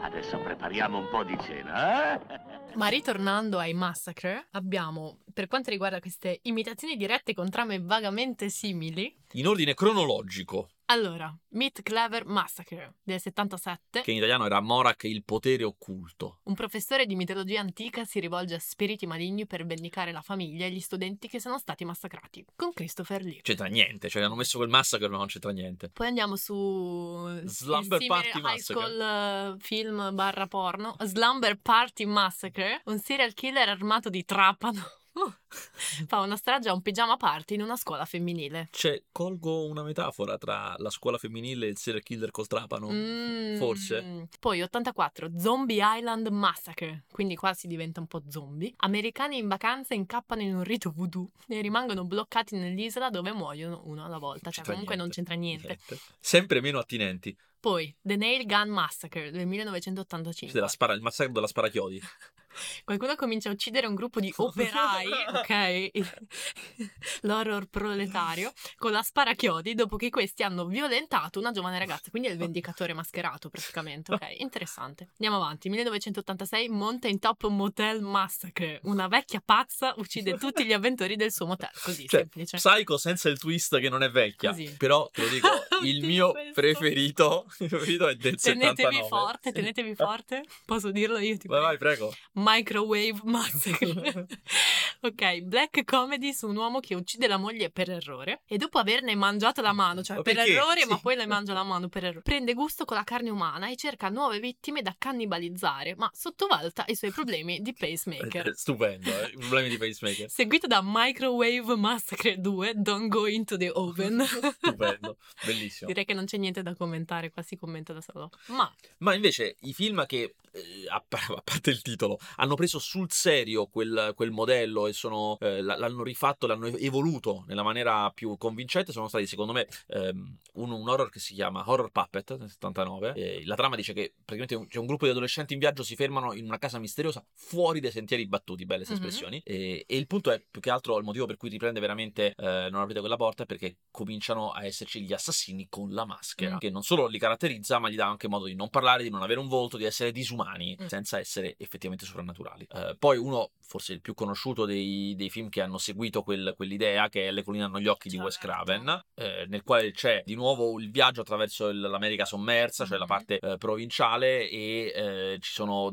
S3: adesso prepariamo un po' di cena, eh?
S2: Ma ritornando ai Massacre, abbiamo, per quanto riguarda queste imitazioni dirette con trame vagamente simili,
S1: In ordine cronologico,
S2: allora, Meet Clever Massacre del 77,
S1: che in italiano era Morak il potere occulto.
S2: un professore di mitologia antica si rivolge a spiriti maligni per vendicare la famiglia e gli studenti che sono stati massacrati, con Christopher Lee.
S1: C'entra niente, cioè hanno messo quel massacre ma non c'entra niente.
S2: Poi andiamo su
S1: Slumber Party
S2: high
S1: Massacre.
S2: school eh, film barra porno. Slumber Party Massacre, un serial killer armato di trapano. Uh, fa una strage a un pigiama party in una scuola femminile.
S1: Cioè, colgo una metafora tra la scuola femminile e il serial killer col trapano.
S2: Mm.
S1: Forse.
S2: Poi 84, Zombie Island Massacre, quindi qua si diventa un po' zombie. Americani in vacanza incappano in un rito voodoo e rimangono bloccati nell'isola dove muoiono uno alla volta, cioè comunque non
S1: niente.
S2: c'entra niente.
S1: Sempre meno attinenti.
S2: Poi The Nail Gun Massacre del 1985.
S1: Della spara- il massacro della sparachiodi.
S2: Qualcuno comincia a uccidere un gruppo di operai, ok? L'horror proletario, con la sparachiodi dopo che questi hanno violentato una giovane ragazza. Quindi è il vendicatore mascherato praticamente, ok? Interessante. Andiamo avanti. 1986 Mountain Top Motel Massacre. Una vecchia pazza uccide tutti gli avventori del suo motel. Così,
S1: Cioè,
S2: semplice.
S1: Psycho senza il twist che non è vecchia.
S2: Così.
S1: Però te lo dico, il mio preferito, il preferito è del
S2: Tenetevi
S1: 79.
S2: forte, tenetevi forte. Posso dirlo io? Ti
S1: Vai, vai,
S2: prego? Microwave Massacre. ok, black comedy su un uomo che uccide la moglie per errore e dopo averne mangiato la mano, cioè
S1: Ma
S2: per
S1: perché?
S2: errore, ma
S1: Sì.
S2: poi le mangia la mano per errore. Prende gusto con la carne umana e cerca nuove vittime da cannibalizzare, ma sottovaluta i suoi problemi di pacemaker.
S1: Eh, Stupendo, eh? i problemi di pacemaker.
S2: Seguito da Microwave Massacre 2, Don't Go Into the Oven.
S1: Stupendo, bellissimo.
S2: Direi che non c'è niente da commentare, qua si commenta da solo. Ma
S1: Ma invece i film che, eh, a parte il titolo, hanno preso sul serio quel, quel modello e sono, eh, l'hanno rifatto, l'hanno evoluto nella maniera più convincente sono stati secondo me ehm, un, un horror che si chiama Horror Puppet nel 79. E la trama dice che praticamente un- c'è un gruppo di adolescenti in viaggio, si fermano in una casa misteriosa fuori dai sentieri battuti, belle queste
S2: Mhm.
S1: espressioni. E, e il punto è più che altro il motivo per cui riprende veramente eh, Non aprite quella porta è perché cominciano a esserci gli assassini con la maschera,
S2: Mm.
S1: che non solo li caratterizza, ma gli dà anche modo di non parlare, di non avere un volto, di essere disumani,
S2: Mm.
S1: senza essere effettivamente soprannaturali. Eh, poi uno, forse il più conosciuto dei, dei film che hanno seguito quel- quell'idea, che è Le colline hanno gli occhi di Wes
S2: Certo.
S1: Craven, eh, nel quale c'è di nuovo il viaggio attraverso il- l'America sommersa, cioè la
S2: Mhm.
S1: parte eh, provinciale, e eh, ci sono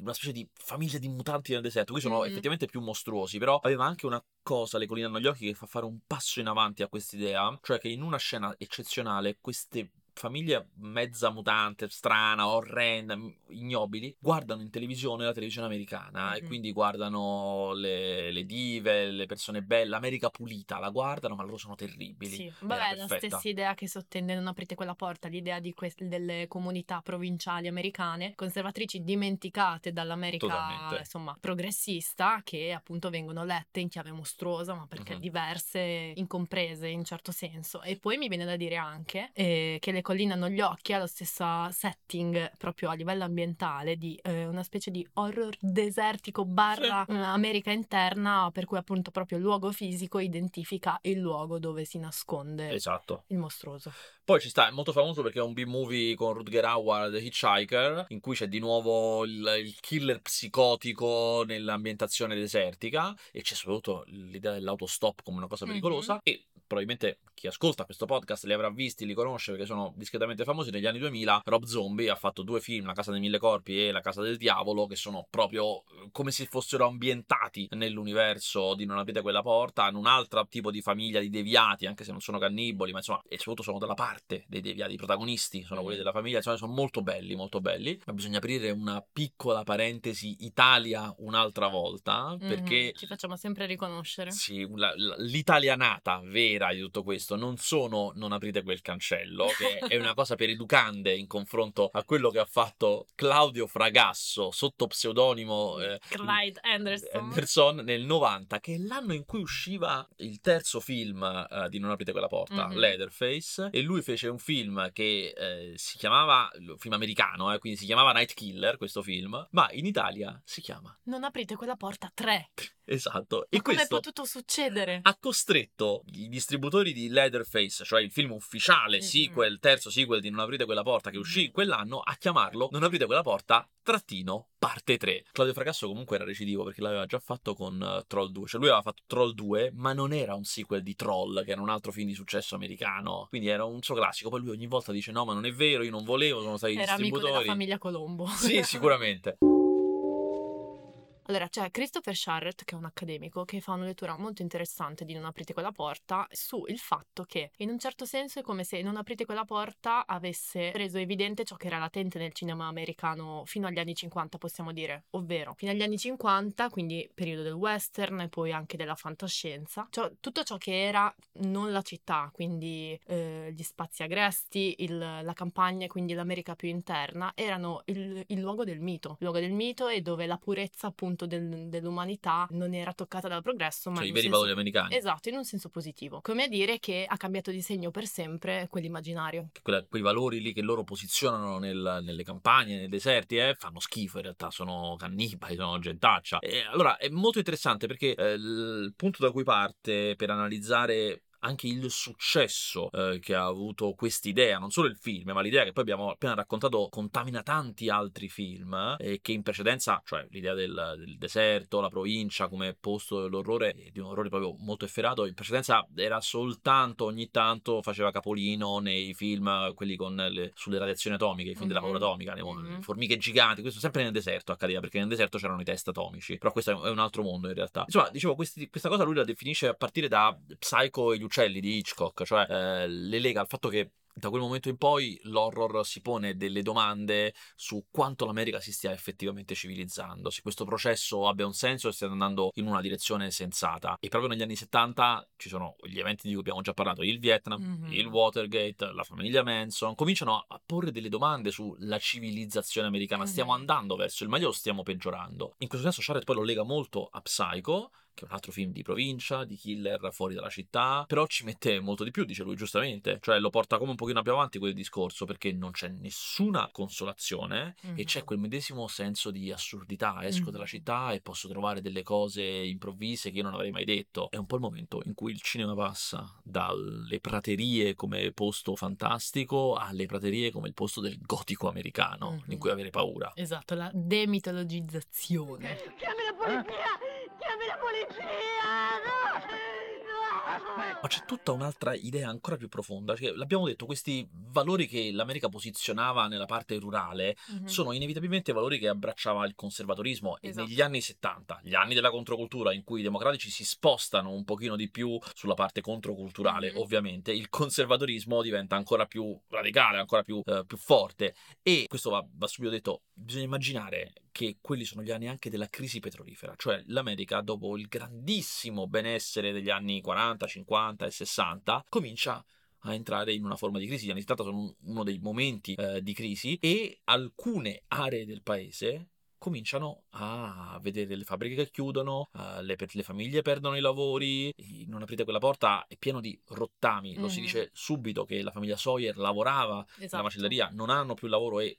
S1: una specie di famiglia di mutanti nel deserto. Qui sono
S2: Mhm.
S1: effettivamente più mostruosi, però aveva anche una cosa, Le colline hanno gli occhi, che fa fare un passo in avanti a quest'idea, cioè che in una scena eccezionale queste famiglie mezza mutante, strana, orrenda, ignobili, guardano in televisione la televisione americana e
S2: Mhm.
S1: quindi guardano le, le dive, le persone belle, l'America pulita, la guardano, ma loro sono terribili.
S2: Sì, vabbè, la stessa idea che sottende Non aprite quella porta, l'idea di quest- delle comunità provinciali americane, conservatrici dimenticate dall'America,
S1: Totalmente.
S2: insomma, progressista, che appunto vengono lette in chiave mostruosa, ma perché
S1: Mhm.
S2: diverse, incomprese in certo senso. E poi mi viene da dire anche eh, che Le colline hanno gli occhi, ha lo stesso setting proprio a livello ambientale di eh, una specie di horror desertico barra eh, America interna, per cui appunto proprio il luogo fisico identifica il luogo dove si nasconde
S1: Esatto.
S2: il mostruoso.
S1: Poi ci sta, è molto famoso perché è un B-movie con Rutger Hauer, The Hitchhiker, in cui c'è di nuovo il, il killer psicotico nell'ambientazione desertica e c'è soprattutto l'idea dell'autostop come una cosa
S2: Mhm.
S1: pericolosa e probabilmente chi ascolta questo podcast li avrà visti, li conosce perché sono discretamente famosi. Negli anni 2000 Rob Zombie ha fatto due film, La casa dei mille corpi e La casa del diavolo, che sono proprio come se fossero ambientati nell'universo di Non aprite quella porta, hanno un altro tipo di famiglia di deviati, anche se non sono cannibali, ma insomma, e soprattutto sono dalla parte dei deviati, i protagonisti sono quelli della famiglia, insomma, sono molto belli, molto belli. Ma bisogna aprire una piccola parentesi Italia un'altra volta, perché
S2: Mhm, ci facciamo sempre riconoscere.
S1: sì, la- la- l'italianata vera di tutto questo non sono non aprite quel cancello, che è una cosa per educande in confronto a quello che ha fatto Claudio Fragasso sotto pseudonimo eh,
S2: Clyde Anderson.
S1: Anderson nel 90, che è l'anno in cui usciva il terzo film eh, di Non aprite quella porta,
S2: Mhm.
S1: Leatherface, e lui fece un film che eh, si chiamava, film americano, eh, quindi si chiamava Night Killer, questo film, ma in Italia si chiama,
S2: Non aprite quella porta 3.
S1: esatto,
S2: Ma
S1: e
S2: come è potuto succedere?
S1: ha costretto i distributori di Leatherface, cioè il film ufficiale,
S2: Mhm.
S1: sequel, terzo sequel di Non aprite quella porta che uscì quell'anno, a chiamarlo Non aprite quella porta, trattino, parte 3. Claudio Fracasso comunque era recidivo perché l'aveva già fatto con eh, Troll 2, cioè lui aveva fatto Troll 2, ma non era un sequel di Troll, che era un altro film di successo americano, quindi era un suo classico, poi lui ogni volta dice no, ma non è vero, io non volevo, sono stati i
S2: Era amico della
S1: distributori.
S2: famiglia Colombo.
S1: Sì, sicuramente.
S2: Allora, c'è Christopher Sharrett, che è un accademico, che fa una lettura molto interessante di Non aprite quella porta sul fatto che, in un certo senso, è come se Non aprite quella porta avesse reso evidente ciò che era latente nel cinema americano fino agli anni 50, possiamo dire, ovvero fino agli anni 50, quindi periodo del western e poi anche della fantascienza, cioè, tutto ciò che era non la città, quindi eh, gli spazi agresti, il, la campagna, quindi l'America più interna, erano il, il luogo del mito, il luogo del mito e dove la purezza appunto del, dell'umanità non era toccata dal progresso, ma
S1: Cioè i veri
S2: senso-
S1: valori americani.
S2: Esatto, in un senso positivo. Come a dire che ha cambiato di segno per sempre quell'immaginario.
S1: Quella- quei valori lì che loro posizionano nel- nelle campagne, nei deserti, eh, fanno schifo in realtà, sono cannibali, sono gentaccia. E allora è molto interessante perché eh, il punto da cui parte per analizzare anche il successo eh, che ha avuto quest'idea, non solo il film, ma l'idea che poi abbiamo appena raccontato contamina tanti altri film eh, e che in precedenza, cioè l'idea del, del deserto, la provincia come posto dell'orrore, eh, di un orrore proprio molto efferato, in precedenza era soltanto ogni tanto faceva capolino nei film, quelli con le- sulle radiazioni atomiche, i film della
S2: Mhm.
S1: paura atomica, le,
S2: Mhm.
S1: le formiche giganti, questo sempre nel deserto accadeva, perché nel deserto c'erano i test atomici, però questo è un altro mondo in realtà. Insomma, dicevo, questi- questa cosa lui la definisce a partire da Psycho e gli uccelli di Hitchcock, cioè eh, le lega al fatto che da quel momento in poi l'horror si pone delle domande su quanto l'America si stia effettivamente civilizzando, se questo processo abbia un senso e stia andando in una direzione sensata. E proprio negli anni 70 ci sono gli eventi di cui abbiamo già parlato, il Vietnam,
S2: Mhm.
S1: il Watergate, la famiglia Manson, cominciano a porre delle domande sulla civilizzazione americana. Stiamo
S2: Mhm.
S1: andando verso il meglio o stiamo peggiorando? In questo senso Charlotte poi lo lega molto a Psycho, che è un altro film di provincia, di killer fuori dalla città, però ci mette molto di più, dice lui giustamente, cioè lo porta come un pochino più avanti quel discorso perché non c'è nessuna consolazione e c'è
S2: Mhm.
S1: quel medesimo senso di assurdità, esco
S2: Mhm.
S1: dalla città e posso trovare delle cose improvvise che io non avrei mai detto. È un po' il momento in cui il cinema passa dalle praterie come posto fantastico alle praterie come il posto del gotico americano,
S2: Mhm.
S1: in cui avere paura.
S2: Esatto, la demitologizzazione.
S3: Chiami la polizia! Chiami la polizia! No! No!
S1: Ma c'è tutta un'altra idea ancora più profonda, cioè, l'abbiamo detto, questi valori che l'America posizionava nella parte rurale
S2: Mhm.
S1: sono inevitabilmente valori che abbracciava il conservatorismo e
S2: Esatto.
S1: negli anni 70, gli anni della controcultura in cui i democratici si spostano un pochino di più sulla parte controculturale,
S2: Mhm.
S1: ovviamente, il conservatorismo diventa ancora più radicale, ancora più, eh, più forte e questo va, va subito detto, bisogna immaginare che quelli sono gli anni anche della crisi petrolifera, cioè l'America dopo il grandissimo benessere degli anni 40, 50 e 60 comincia a entrare in una forma di crisi. Gli anni 70 sono un- uno dei momenti eh, di crisi e alcune aree del paese cominciano a vedere le fabbriche che chiudono, eh, le, le famiglie perdono i lavori, non aprite quella porta, è pieno di rottami, lo si
S2: Mhm.
S1: dice subito che la famiglia Sawyer lavorava nella
S2: Esatto.
S1: macelleria, non hanno più lavoro e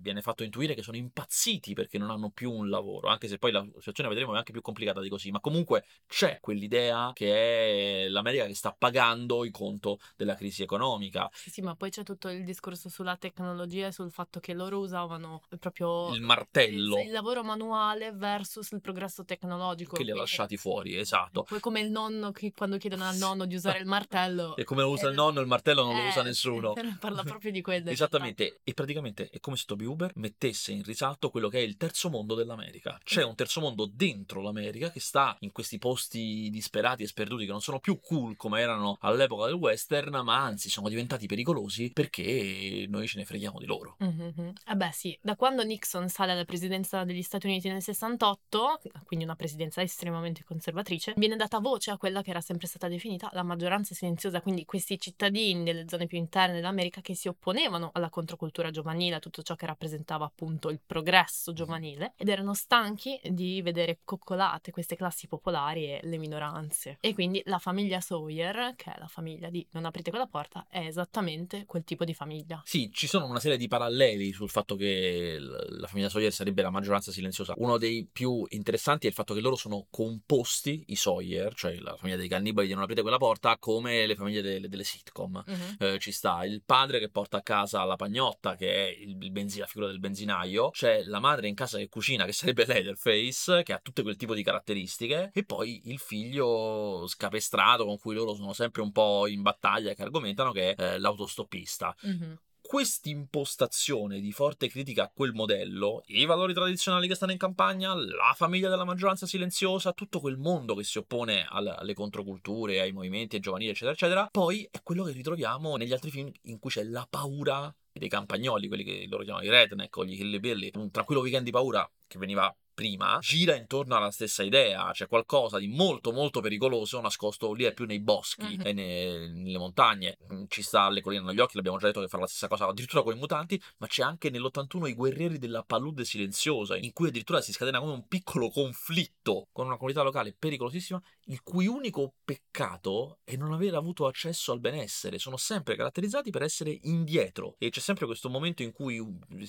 S1: viene fatto intuire che sono impazziti perché non hanno più un lavoro, anche se poi la situazione vedremo è anche più complicata di così, ma comunque c'è quell'idea che è l'America che sta pagando il conto della crisi economica,
S2: Sì, sì, ma poi c'è tutto il discorso sulla tecnologia e sul fatto che loro usavano proprio
S1: il martello
S2: il, il lavoro manuale versus il progresso tecnologico.
S1: che li ha lasciati fuori, esatto.
S2: Poi come il nonno che quando chiedono al nonno di usare il martello.
S1: E come lo usa il
S2: eh,
S1: nonno, il martello non lo
S2: eh,
S1: usa nessuno.
S2: Parla proprio di quello.
S1: Esattamente, e praticamente è come se Toby Uber mettesse in risalto quello che è il terzo mondo dell'America. C'è un terzo mondo dentro l'America che sta in questi posti disperati e sperduti che non sono più cool come erano all'epoca del western, ma anzi sono diventati pericolosi perché noi ce ne freghiamo di loro.
S2: Mhm. Eh beh sì, da quando Nixon sale alla presidenza degli Stati Uniti nel 68, quindi una presidenza estremamente conservatrice, viene data voce a quella che era sempre stata definita la maggioranza silenziosa, quindi questi cittadini delle zone più interne dell'America che si opponevano alla controcultura giovanile, a tutto ciò che rappresentava appunto il progresso giovanile ed erano stanchi di vedere coccolate queste classi popolari e le minoranze. E quindi la famiglia Sawyer, che è la famiglia di Non aprite quella porta, è esattamente quel tipo di famiglia.
S1: Sì, ci sono una serie di paralleli sul fatto che la famiglia Sawyer sarebbe la maggioranza silenziosa. Uno dei più interessanti è il fatto che loro sono composti, i Sawyer, cioè la famiglia dei cannibali di Non aprite quella porta, come le famiglie delle, delle sitcom.
S2: Mhm.
S1: Eh, ci sta il padre che porta a casa la pagnotta, che è il, il benzi- la figura del benzinaio, c'è la madre in casa che cucina, che sarebbe Leatherface, che ha tutte quel tipo di caratteristiche, e poi il figlio scapestrato con cui loro sono sempre un po' in battaglia, che argomentano che è eh, l'autostoppista.
S2: Mhm.
S1: quest'impostazione di forte critica a quel modello, i valori tradizionali che stanno in campagna, la famiglia della maggioranza silenziosa, tutto quel mondo che si oppone alle controculture, ai movimenti, ai giovanili, eccetera, eccetera, poi è quello che ritroviamo negli altri film in cui c'è la paura dei campagnoli, quelli che loro chiamano i redneck o gli hillbilly, un tranquillo weekend di paura che veniva prima, gira intorno alla stessa idea, c'è qualcosa di molto molto pericoloso nascosto lì è più nei boschi uh-huh. e ne, nelle montagne, mm, ci sta alle colline negli occhi, l'abbiamo già detto che fa la stessa cosa addirittura con i mutanti, ma c'è anche nell'81 i guerrieri della palude silenziosa, in cui addirittura si scatena come un piccolo conflitto con una comunità locale pericolosissima, il cui unico peccato è non aver avuto accesso al benessere, sono sempre caratterizzati per essere indietro e c'è sempre questo momento in cui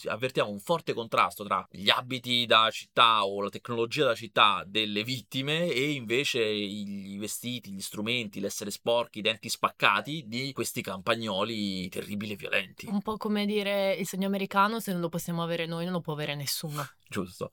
S1: avvertiamo un forte contrasto tra gli abiti da città o la tecnologia della città delle vittime e invece i vestiti, gli strumenti, l'essere sporchi, i denti spaccati di questi campagnoli terribili e violenti.
S2: Un po' come dire il sogno americano, se non lo possiamo avere noi non lo può avere nessuno.
S1: Giusto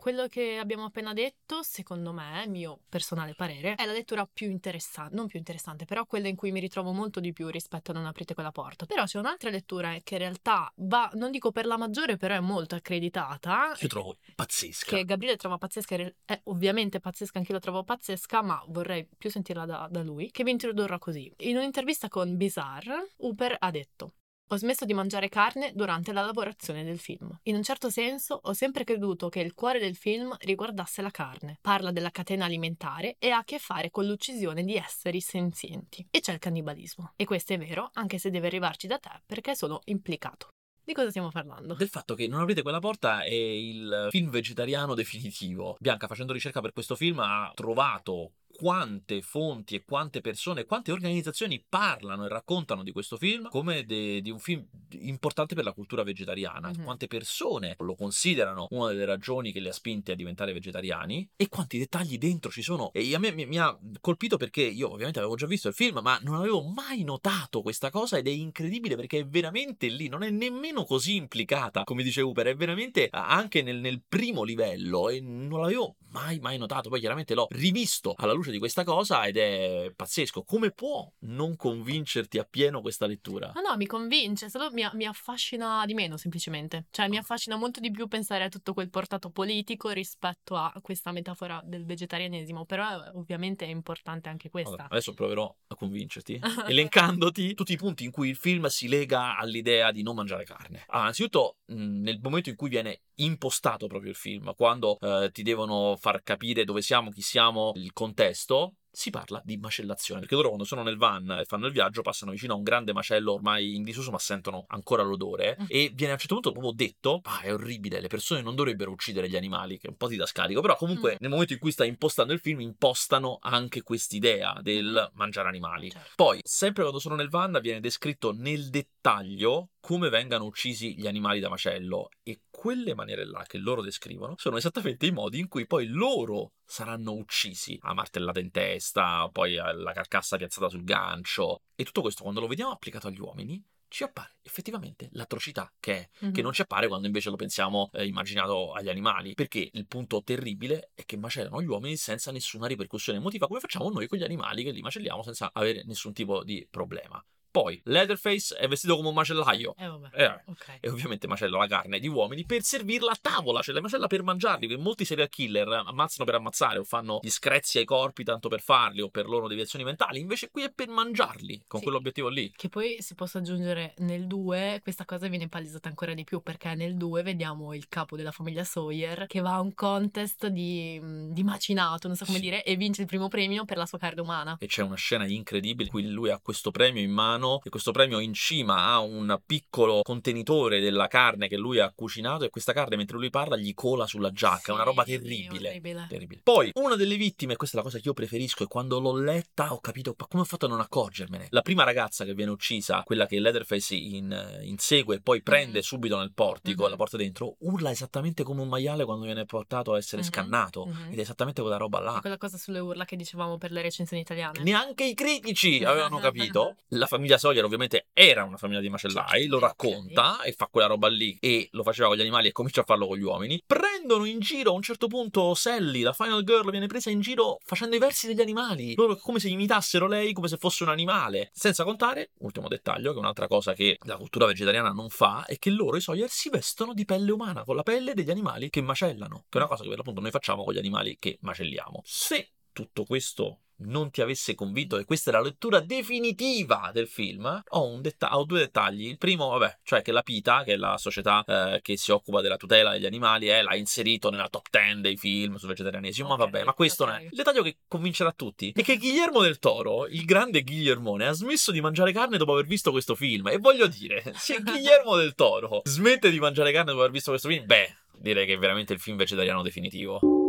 S2: quello che abbiamo appena detto, secondo me, mio personale parere, è la lettura più interessante, non più interessante, però quella in cui mi ritrovo molto di più rispetto a Non aprite quella porta. Però c'è un'altra lettura che in realtà va, non dico per la maggiore, però è molto accreditata.
S1: Io trovo pazzesca.
S2: Che Gabriele trova pazzesca, è ovviamente pazzesca, anche io la trovo pazzesca, ma vorrei più sentirla da, da lui, che vi introdurrà così. In un'intervista con Bizarre, Uper ha detto ho smesso di mangiare carne durante la lavorazione del film. In un certo senso ho sempre creduto che il cuore del film riguardasse la carne. Parla della catena alimentare e ha a che fare con l'uccisione di esseri senzienti. E c'è il cannibalismo. E questo è vero, anche se deve arrivarci da te perché sono implicato. Di cosa stiamo parlando?
S1: Del fatto che Non aprite quella porta è il film vegetariano definitivo. Bianca, facendo ricerca per questo film, ha trovato quante fonti e quante persone, quante organizzazioni parlano e raccontano di questo film come de, di un film importante per la cultura vegetariana, mm-hmm. quante persone lo considerano una delle ragioni che le ha spinte a diventare vegetariani e quanti dettagli dentro ci sono. E a me mi, mi ha colpito perché io ovviamente avevo già visto il film, ma non avevo mai notato questa cosa ed è incredibile perché è veramente lì, non è nemmeno così implicata, come dice Uber, è veramente anche nel, nel primo livello e non l'avevo mai mai notato, poi chiaramente l'ho rivisto alla luce di questa cosa ed è pazzesco. Come può non convincerti appieno questa lettura?
S2: No, no, mi convince, solo mi, mi affascina di meno semplicemente. Cioè mi ah. affascina molto di più pensare a tutto quel portato politico rispetto a questa metafora del vegetarianesimo, però eh, ovviamente è importante anche questa.
S1: Allora, adesso proverò a convincerti, elencandoti tutti i punti in cui il film si lega all'idea di non mangiare carne. Allora, innanzitutto nel momento in cui viene impostato proprio il film, quando eh, ti devono far capire dove siamo, chi siamo, il contesto, si parla di macellazione, perché loro quando sono nel van e fanno il viaggio passano vicino a un grande macello ormai in disuso ma sentono ancora l'odore mm. e viene a un certo punto proprio detto ah è orribile, le persone non dovrebbero uccidere gli animali, che è un po' didascalico, però comunque mm. nel momento in cui sta impostando il film impostano anche quest'idea del mangiare animali. Certo. Poi, sempre quando sono nel van viene descritto nel dettaglio come vengano uccisi gli animali da macello e quelle maniere là che loro descrivono sono esattamente i modi in cui poi loro saranno uccisi a martellata in testa, poi la carcassa piazzata sul gancio e tutto questo quando lo vediamo applicato agli uomini ci appare effettivamente l'atrocità che è, mm-hmm. che non ci appare quando invece lo pensiamo eh, immaginato agli animali, perché il punto terribile è che macellano gli uomini senza nessuna ripercussione emotiva, come facciamo noi con gli animali che li macelliamo senza avere nessun tipo di problema. Poi Leatherface è vestito come un macellaio.
S2: Eh, eh, okay.
S1: E ovviamente macella la carne di uomini per servirla a tavola. Cioè la macella per mangiarli. Perché molti serial killer ammazzano per ammazzare o fanno gli screzi ai corpi tanto per farli o per loro deviazioni mentali. Invece qui è per mangiarli con sì. quell'obiettivo lì.
S2: Che poi si possa aggiungere nel 2, questa cosa viene palesata ancora di più perché nel 2 vediamo il capo della famiglia Sawyer che va a un contest di, di macinato, non so come sì. dire, e vince il primo premio per la sua carne umana.
S1: E c'è una scena incredibile in cui lui ha questo premio in mano mano e questo premio in cima ha un piccolo contenitore della carne che lui ha cucinato e questa carne mentre lui parla gli cola sulla giacca, sì, una roba terribile, terribile. Poi una delle vittime, questa è la cosa che io preferisco e quando l'ho letta ho capito come ho fatto a non accorgermene. La prima ragazza che viene uccisa, quella che Leatherface in, insegue e poi prende mm-hmm. subito nel portico, mm-hmm. la porta dentro, urla esattamente come un maiale quando viene portato a essere mm-hmm. scannato ed è esattamente quella roba là.
S2: Quella cosa sulle urla che dicevamo per le recensioni italiane.
S1: Neanche i critici avevano capito. La famiglia famiglia Sawyer ovviamente era una famiglia di macellai, lo
S2: Ok.
S1: racconta e fa quella roba lì e lo faceva con gli animali e comincia a farlo con gli uomini. Prendono in giro a un certo punto Sally, la final girl, viene presa in giro facendo i versi degli animali. Loro come se imitassero lei come se fosse un animale. Senza contare, ultimo dettaglio, che è un'altra cosa che la cultura vegetariana non fa, è che loro, i Sawyer, si vestono di pelle umana, con la pelle degli animali che macellano. Che è una cosa che per l'appunto noi facciamo con gli animali che macelliamo. Se tutto questo non ti avesse convinto e questa è la lettura definitiva del film, ho, un detta- ho due dettagli. Il primo, vabbè, cioè che la PITA, che è la società eh, che si occupa della tutela degli animali, eh, l'ha inserito nella top 10 dei film sul vegetarianesimo, ma
S2: Ok,
S1: vabbè, ma questo non
S2: ok.
S1: è. Il dettaglio che convincerà tutti è che Guillermo del Toro, il grande Guillermone, ha smesso di mangiare carne dopo aver visto questo film. E voglio dire, se Guillermo del Toro smette di mangiare carne dopo aver visto questo film, beh, direi che è veramente il film vegetariano definitivo.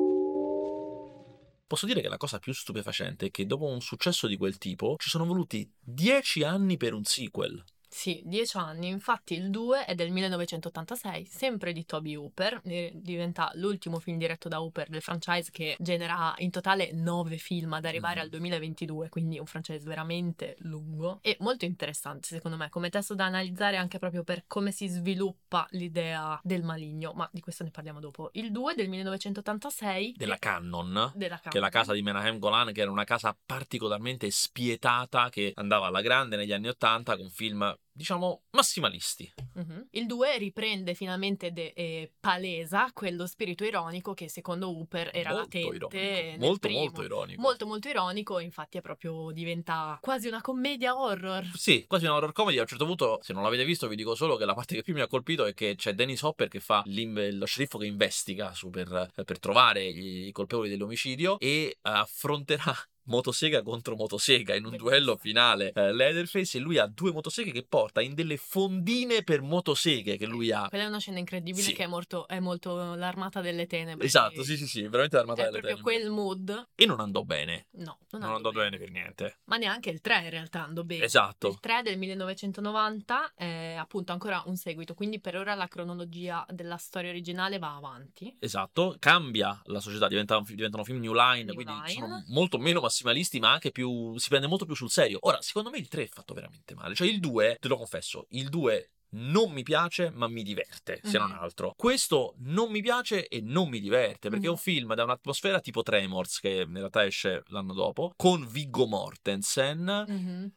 S1: Posso dire che la cosa più stupefacente è che dopo un successo di quel tipo ci sono voluti dieci anni per un sequel.
S2: Sì, dieci anni. Infatti il 2 è del 1986, sempre di Toby Hooper. Diventa l'ultimo film diretto da Hooper del franchise che genera in totale nove film ad arrivare
S1: Mhm.
S2: al 2022, quindi un franchise veramente lungo e molto interessante secondo me, come testo da analizzare anche proprio per come si sviluppa l'idea del maligno, ma di questo ne parliamo dopo. Il 2 del 1986
S1: Della Cannon,
S2: della
S1: che è la casa di Menahem Golan, che era una casa particolarmente spietata che andava alla grande negli anni Ottanta con film, diciamo, massimalisti.
S2: Mhm. Il 2 riprende finalmente de- e palesa quello spirito ironico che secondo Hooper era
S1: molto
S2: latente
S1: Molto,
S2: primo.
S1: molto ironico.
S2: Molto molto ironico, infatti è proprio diventa quasi una commedia horror.
S1: Sì, quasi una horror comedy. A un certo punto, se non l'avete visto, vi dico solo che la parte che più mi ha colpito è che c'è Dennis Hopper che fa lo sceriffo che investiga su per, per trovare i colpevoli dell'omicidio e affronterà motosega contro motosega in un duello finale eh, Leatherface e lui ha due motoseghe che porta in delle fondine per motoseghe che lui ha.
S2: Quella è una scena incredibile
S1: Sì.
S2: che è molto, è molto l'armata delle tenebre.
S1: Esatto, sì, sì, sì, veramente l'armata
S2: È
S1: delle
S2: proprio
S1: tenebre.
S2: quel mood.
S1: E non andò bene.
S2: No,
S1: Non,
S2: non,
S1: andò bene per niente.
S2: Ma neanche il 3 in realtà andò bene.
S1: Esatto.
S2: Il 3 del 1990 è appunto ancora un seguito, quindi per ora la cronologia della storia originale va avanti.
S1: Esatto, cambia la società, diventa un fi- diventano film New Line,
S2: New
S1: quindi
S2: Line.
S1: sono molto meno massimalisti, ma anche più. si prende molto più sul serio. Ora, secondo me il 3 è fatto veramente male. Cioè, il 2, te lo confesso, il 2 non mi piace, ma mi diverte, se non
S2: Mhm.
S1: altro. Questo non mi piace e non mi diverte, perché è un
S2: Mhm.
S1: film da un'atmosfera tipo Tremors, che in realtà esce l'anno dopo, con Viggo Mortensen.
S2: Mhm.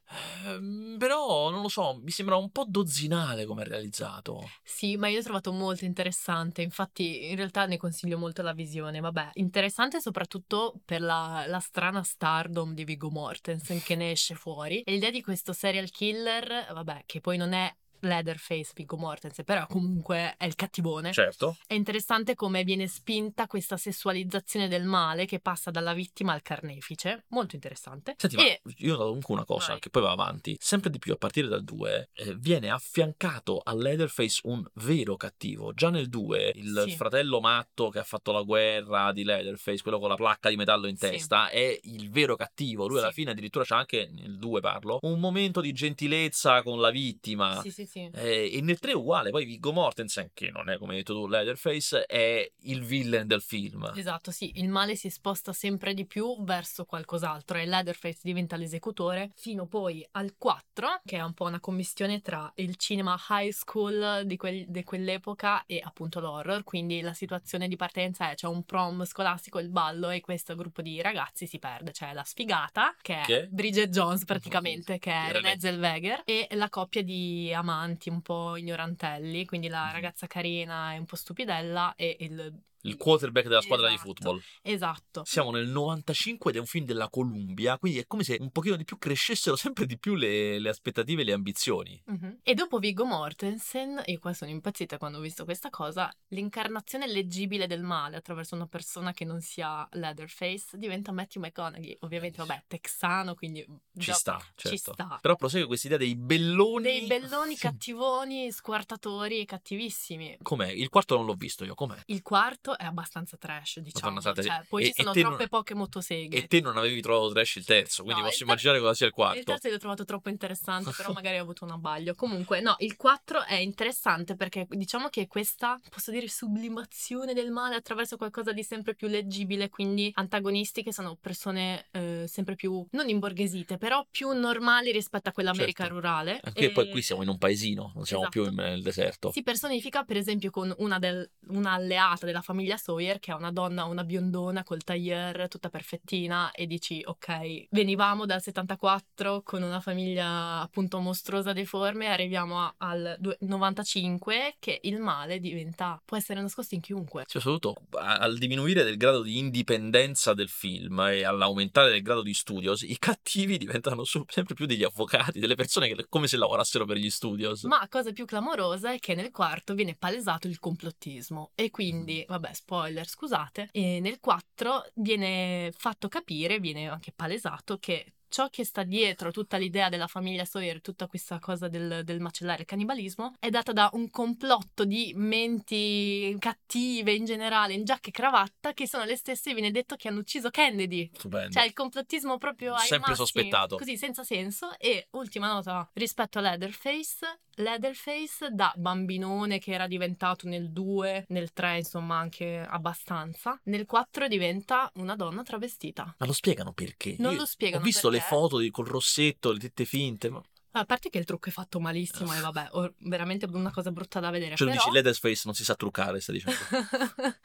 S1: Ehm, però, non lo so, mi sembra un po' dozzinale come è realizzato.
S2: Sì, ma io l'ho trovato molto interessante, infatti in realtà ne consiglio molto la visione, vabbè, interessante soprattutto per la, la strana stardom di Viggo Mortensen che ne esce fuori e l'idea di questo serial killer, vabbè, che poi non è Leatherface Viggo Mortensen, però comunque è il cattivone.
S1: Certo.
S2: È interessante come viene spinta questa sessualizzazione del male che passa dalla vittima al carnefice, molto interessante.
S1: Senti,
S2: e
S1: ma io noto comunque una cosa
S2: Vai.
S1: che poi va avanti. Sempre di più a partire dal 2 eh, viene affiancato a Leatherface un vero cattivo. Già nel 2 il
S2: Sì.
S1: fratello matto che ha fatto la guerra di Leatherface, quello con la placca di metallo in
S2: Sì.
S1: testa, è il vero cattivo. Lui alla
S2: Sì.
S1: fine addirittura c'ha anche, nel 2 parlo, un momento di gentilezza con la vittima.
S2: sì, sì, sì.
S1: Eh, e nel 3 è uguale, poi Viggo Mortensen, che non è come hai detto tu Leatherface, è il villain del film.
S2: Esatto, sì, il male si sposta sempre di più verso qualcos'altro e Leatherface diventa l'esecutore fino poi al 4, che è un po' una commistione tra il cinema high school di, quel- di quell'epoca e appunto l'horror, quindi la situazione di partenza è c'è un prom scolastico, il ballo e questo gruppo di ragazzi si perde, c'è la sfigata che è
S1: Che?
S2: Bridget Jones praticamente, che è.
S1: Renée
S2: Zellweger e la coppia di amanti un po' ignorantelli, quindi la ragazza carina e un po' stupidella e il...
S1: Il quarterback della squadra di
S2: Esatto.
S1: football.
S2: Esatto.
S1: Siamo nel 95 ed è un film della Columbia, quindi è come se un pochino di più crescessero sempre di più le, le aspettative e le ambizioni.
S2: Mhm. E dopo Viggo Mortensen, io qua sono impazzita quando ho visto questa cosa, l'incarnazione leggibile del male attraverso una persona che non sia Leatherface diventa Matthew McConaughey, ovviamente vabbè, texano, quindi
S1: Ci
S2: già-
S1: sta,
S2: ci
S1: certo.
S2: sta.
S1: Però prosegue questa idea dei belloni.
S2: Dei belloni cattivoni, squartatori e cattivissimi.
S1: Com'è? Il quarto non l'ho visto io, com'è?
S2: Il quarto è abbastanza trash, diciamo.
S1: Madonna.
S2: Cioè, poi
S1: E-
S2: ci sono
S1: te non-
S2: troppe poche motoseghe.
S1: E te non avevi trovato trash il terzo, quindi
S2: No,
S1: posso
S2: il ter-
S1: immaginare cosa sia il
S2: Il
S1: quarto.
S2: terzo l'ho trovato troppo interessante, però magari ho avuto un abbaglio. Comunque, no, il 4 è interessante perché diciamo che questa, posso dire, sublimazione del male attraverso qualcosa di sempre più leggibile, quindi antagonisti che sono persone eh, sempre più, non imborghesite, però più normali rispetto a quell'America
S1: Certo.
S2: rurale.
S1: Anche
S2: E-
S1: poi qui siamo in un paesino, non siamo
S2: Esatto.
S1: più in- nel deserto.
S2: Si personifica per esempio con una, del- una alleata della famiglia Sawyer che è una donna, una biondona col tailleur tutta perfettina e dici ok, venivamo dal 74 con una famiglia appunto mostruosa deforme, arriviamo a- al due- 95 che il male diventa, può essere nascosto in chiunque.
S1: Cioè, soprattutto al diminuire del grado di indipendenza del film e all'aumentare del grado di studios, i cattivi diventano sempre più degli avvocati, delle persone che come se lavorassero per gli studios.
S2: Ma cosa più clamorosa è che nel quarto viene palesato il complottismo e
S1: Mm.
S2: quindi, vabbè, spoiler, scusate, e nel 4 viene fatto capire, viene anche palesato che ciò che sta dietro tutta l'idea della famiglia Sawyer, tutta questa cosa del, del macellare il cannibalismo, è data da un complotto di menti cattive in generale, in giacca e cravatta, che sono le stesse, viene detto, che hanno ucciso Kennedy.
S1: Stupendo.
S2: Cioè il complottismo proprio ai
S1: Sempre
S2: massimi,
S1: sospettato.
S2: Così senza senso. E ultima nota rispetto a Leatherface. Leatherface da bambinone che era diventato nel 2, nel 3 insomma anche abbastanza. Nel 4 diventa una donna travestita.
S1: Ma lo spiegano perché?
S2: Non
S1: Io
S2: lo spiegano
S1: Ho visto le
S2: perché.
S1: Foto di- col rossetto, le tette finte. Ma...
S2: A parte che il trucco è fatto malissimo e vabbè, or- veramente una cosa brutta da vedere.
S1: Cioè,
S2: però...
S1: dici Leatherface non si sa truccare, sta dicendo.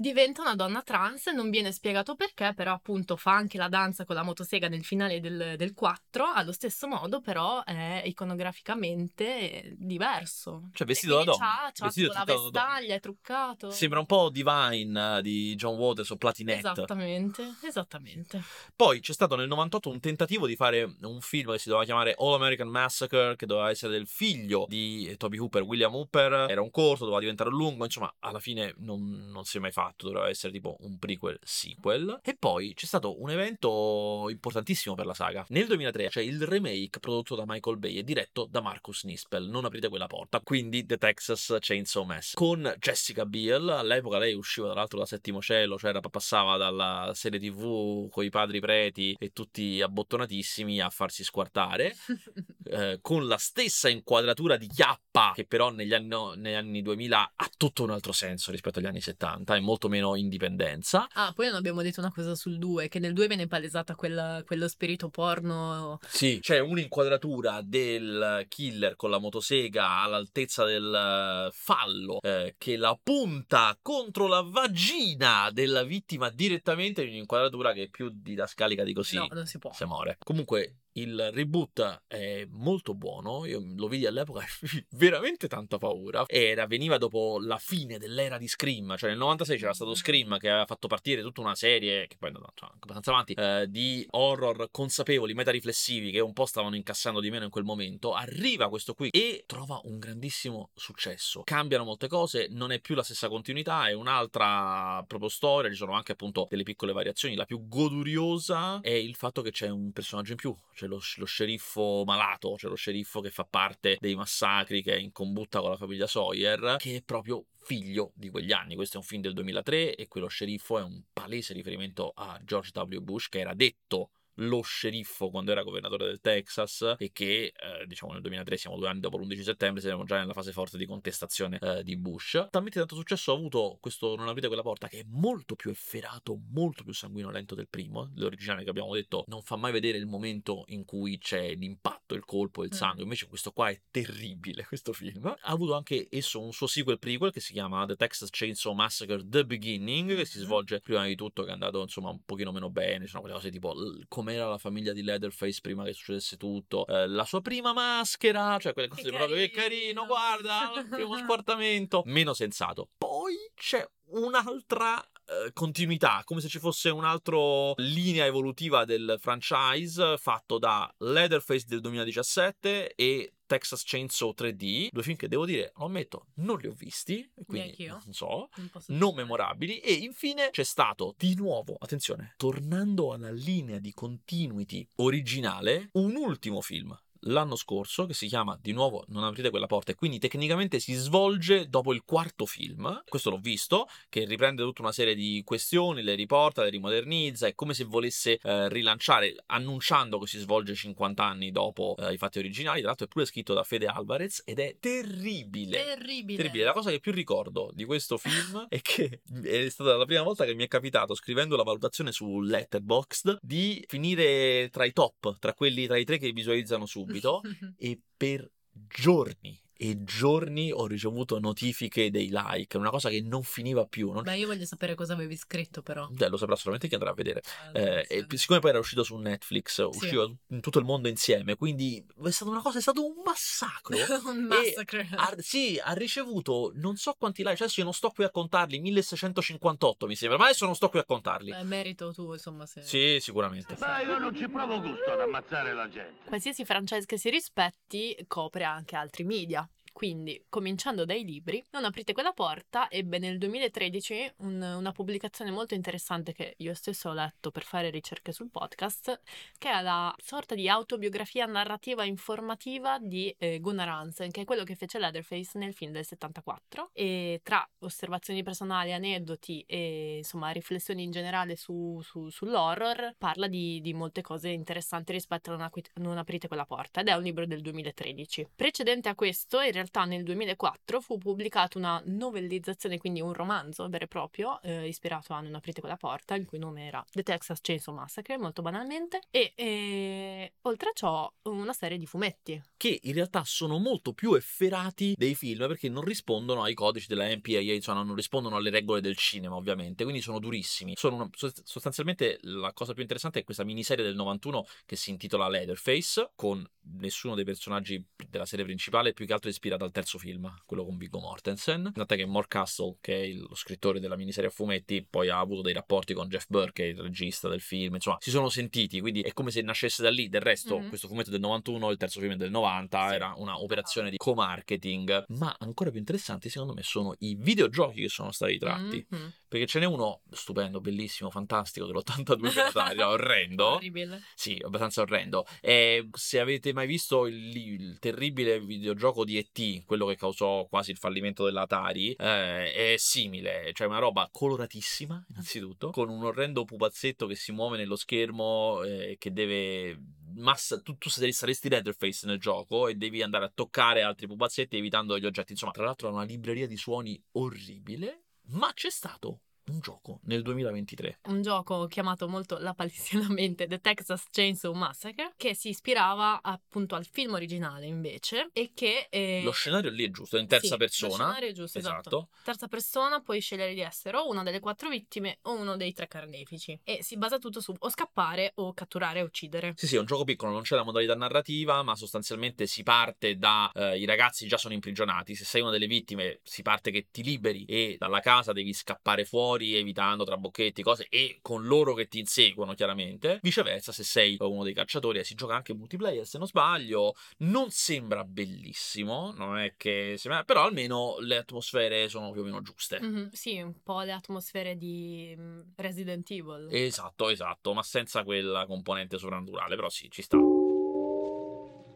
S2: Diventa una donna trans, non viene spiegato perché, però appunto fa anche la danza con la motosega nel finale del, del 4, allo stesso modo però è iconograficamente diverso.
S1: Cioè, vestito da donna.
S2: C'ha, c'ha la vestaglia, è truccato.
S1: Sembra un po' Divine eh, di John Waters o Platinette.
S2: Esattamente, esattamente.
S1: Poi c'è stato nel 98 un tentativo di fare un film che si doveva chiamare All American Massacre, che doveva essere del figlio di Toby Hooper, William Hooper. Era un corto, doveva diventare un lungo, insomma, alla fine non, non si è mai fatto, doveva essere tipo un prequel sequel. E poi c'è stato un evento importantissimo per la saga. Nel 2003 c'è il remake prodotto da Michael Bay e diretto da Marcus Nispel. Non aprite quella porta, quindi The Texas Chainsaw Massacre. Con Jessica Biel, all'epoca lei usciva tra l'altro da Settimo Cielo, cioè era, passava dalla serie tv con i padri preti e tutti abbottonatissimi a farsi squartare. eh, con la stessa inquadratura di chiappa che però negli anni, negli anni 2000 ha tutto un altro senso rispetto agli anni 70 e molto meno indipendenza.
S2: Ah, poi non abbiamo detto una cosa sul 2, che nel 2 viene palesata quella- quello spirito porno.
S1: Sì, c'è un'inquadratura del killer con la motosega all'altezza del eh, fallo eh, che la punta contro la vagina della vittima direttamente in un'inquadratura che è più didascalica di così.
S2: No, non si può.
S1: si muore. Comunque il reboot è molto buono, io lo vidi all'epoca e veramente tanta paura. Era, veniva dopo la fine dell'era di Scream, cioè nel 96 c'era stato Scream che aveva fatto partire tutta una serie, che poi è andata cioè, anche abbastanza avanti, eh, di horror consapevoli, metariflessivi che un po' stavano incassando di meno in quel momento. Arriva questo qui e trova un grandissimo successo. Cambiano molte cose, non è più la stessa continuità, è un'altra proprio storia, ci sono anche appunto delle piccole variazioni. La più goduriosa è il fatto che c'è un personaggio in più, c'è lo, lo sceriffo malato, c'è lo sceriffo che fa parte dei massacri, che è in combutta con la famiglia Sawyer, che è proprio figlio di quegli anni. Questo è un film del 2003 e quello sceriffo è un palese riferimento a George W. Bush, che era detto lo sceriffo quando era governatore del Texas e che eh, diciamo nel 2003 siamo due anni dopo l'11 settembre siamo già nella fase forte di contestazione eh, di Bush talmente tanto successo ha avuto questo non aprite quella porta che è molto più efferato molto più sanguinolento del primo l'originale che abbiamo detto non fa mai vedere il momento in cui c'è l'impatto il colpo il
S2: Mm.
S1: sangue invece questo qua è terribile questo film ha avuto anche esso un suo sequel prequel che si chiama The Texas Chainsaw Massacre The Beginning che si
S2: Mhm.
S1: svolge prima di tutto che è andato insomma un pochino meno bene sono quelle cose tipo l- com'era la famiglia di Leatherface prima che succedesse tutto. Eh, la sua prima maschera cioè quelle cose
S2: Che
S1: proprio che
S2: carino.
S1: guarda il primo squartamento meno sensato. Poi c'è un'altra eh, continuità, come se ci fosse un'altra linea evolutiva del franchise fatto da Leatherface del 2017 e Texas Chainsaw 3D, due film che devo dire, lo ammetto, non li ho visti, quindi non so,
S2: Non,
S1: non memorabili. E infine c'è stato di nuovo, attenzione, tornando alla linea di continuity originale, un ultimo film l'anno scorso che si chiama di nuovo Non aprite quella porta e quindi tecnicamente si svolge dopo il quarto film. Questo l'ho visto, che riprende tutta una serie di questioni, le riporta, le rimodernizza, è come se volesse eh, rilanciare annunciando che si svolge 50 anni dopo eh, i fatti originali. Tra l'altro è pure scritto da Fede Alvarez ed è terribile.
S2: Terribile.
S1: Terribile. La cosa che più ricordo di questo film è che è stata la prima volta che mi è capitato scrivendo la valutazione su Letterboxd di finire tra i top, tra quelli tra i tre che visualizzano subito e per giorni e giorni ho ricevuto notifiche dei like, una cosa che non finiva più. Non...
S2: Beh, io voglio sapere cosa avevi scritto, però.
S1: Eh, lo saprà solamente chi andrà a vedere.
S2: Eh,
S1: Eh, e siccome poi era uscito su Netflix, usciva in tutto il mondo insieme, quindi è stata una cosa, è stato un massacro.
S2: Un massacre.
S1: ha, sì, ha ricevuto non so quanti like, adesso io non sto qui a contarli, 1658 mi sembra, ma adesso non sto qui a contarli.
S2: Beh, merito tu, insomma, se...
S1: Sì, sicuramente.
S5: Ma io non ci provo gusto ad ammazzare la gente.
S2: Qualsiasi franchise che si rispetti copre anche altri media. Quindi, cominciando dai libri, Non aprite quella porta ebbe nel 2013 un- una pubblicazione molto interessante che io stesso ho letto per fare ricerche sul podcast, che è la sorta di autobiografia narrativa informativa di eh, Gunnar Hansen, che è quello che fece Leatherface nel film del 74. E tra osservazioni personali, aneddoti e insomma riflessioni in generale su- su- sull'horror, parla di, di molte cose interessanti rispetto a non, Acqui- Non aprite quella porta ed è un libro del 2013. Precedente a questo, in realtà nel 2004 fu pubblicata una novellizzazione, quindi un romanzo vero e proprio, eh, ispirato a Non aprite quella porta, il cui nome era The Texas Chainsaw Massacre, molto banalmente, e eh, oltre a ciò una serie di fumetti.
S1: Che in realtà sono molto più efferati dei film perché non rispondono ai codici della MPAA, insomma, non rispondono alle regole del cinema, ovviamente, quindi sono durissimi. Sono una- sost- sostanzialmente la cosa più interessante è questa miniserie del 91 che si intitola Leatherface, con nessuno dei personaggi della serie principale più che altro ispirata al terzo film, quello con Viggo Mortensen. Tant'è che Mark Castle, che è il- lo scrittore della miniserie a fumetti, poi ha avuto dei rapporti con Jeff Burke, il regista del film, insomma, si sono sentiti, quindi è come se nascesse da lì. Del resto,
S2: Mhm.
S1: questo fumetto è del 91, il terzo film è del 90,
S2: Sì.
S1: era una operazione di co-marketing. Ma ancora più interessanti, secondo me, sono i videogiochi che sono stati tratti.
S2: Mhm.
S1: Perché ce n'è uno stupendo, bellissimo, fantastico, dell'82 per Atari, orrendo.
S2: Orribile.
S1: Sì, abbastanza orrendo. E se avete mai visto il, il terribile videogioco di E.T., quello che causò quasi il fallimento dell'Atari, eh, è simile. Cioè una roba coloratissima, innanzitutto, con un orrendo pupazzetto che si muove nello schermo, eh, che deve... Massa, tu, tu saresti saresti Leatherface nel gioco e devi andare a toccare altri pupazzetti evitando gli oggetti. Insomma, tra l'altro ha una libreria di suoni orribile, ma c'è stato un gioco nel 2023.
S2: un gioco chiamato molto lapalissianamente The Texas Chainsaw Massacre, che si ispirava appunto al film originale invece e che... eh,
S1: Lo scenario lì è giusto, è in terza
S2: sì,
S1: persona.
S2: Lo scenario è giusto, esatto.
S1: Esatto.
S2: Terza persona puoi scegliere di essere o una delle quattro vittime o uno dei tre carnefici. E si basa tutto su o scappare o catturare e uccidere.
S1: Sì, sì, è un gioco piccolo, non c'è la modalità narrativa, ma sostanzialmente si parte da eh, i ragazzi già sono imprigionati. Se sei una delle vittime, si parte che ti liberi e dalla casa devi scappare fuori evitando trabocchetti, cose e con loro che ti inseguono, chiaramente. Viceversa, se sei uno dei cacciatori, e si gioca anche multiplayer, se non sbaglio. Non sembra bellissimo, non è che sembra, però almeno le atmosfere sono più o meno giuste.
S2: Mhm, sì, un po' le atmosfere di mm, Resident Evil.
S1: Esatto, esatto, ma senza quella componente sovrannaturale, però sì, ci sta.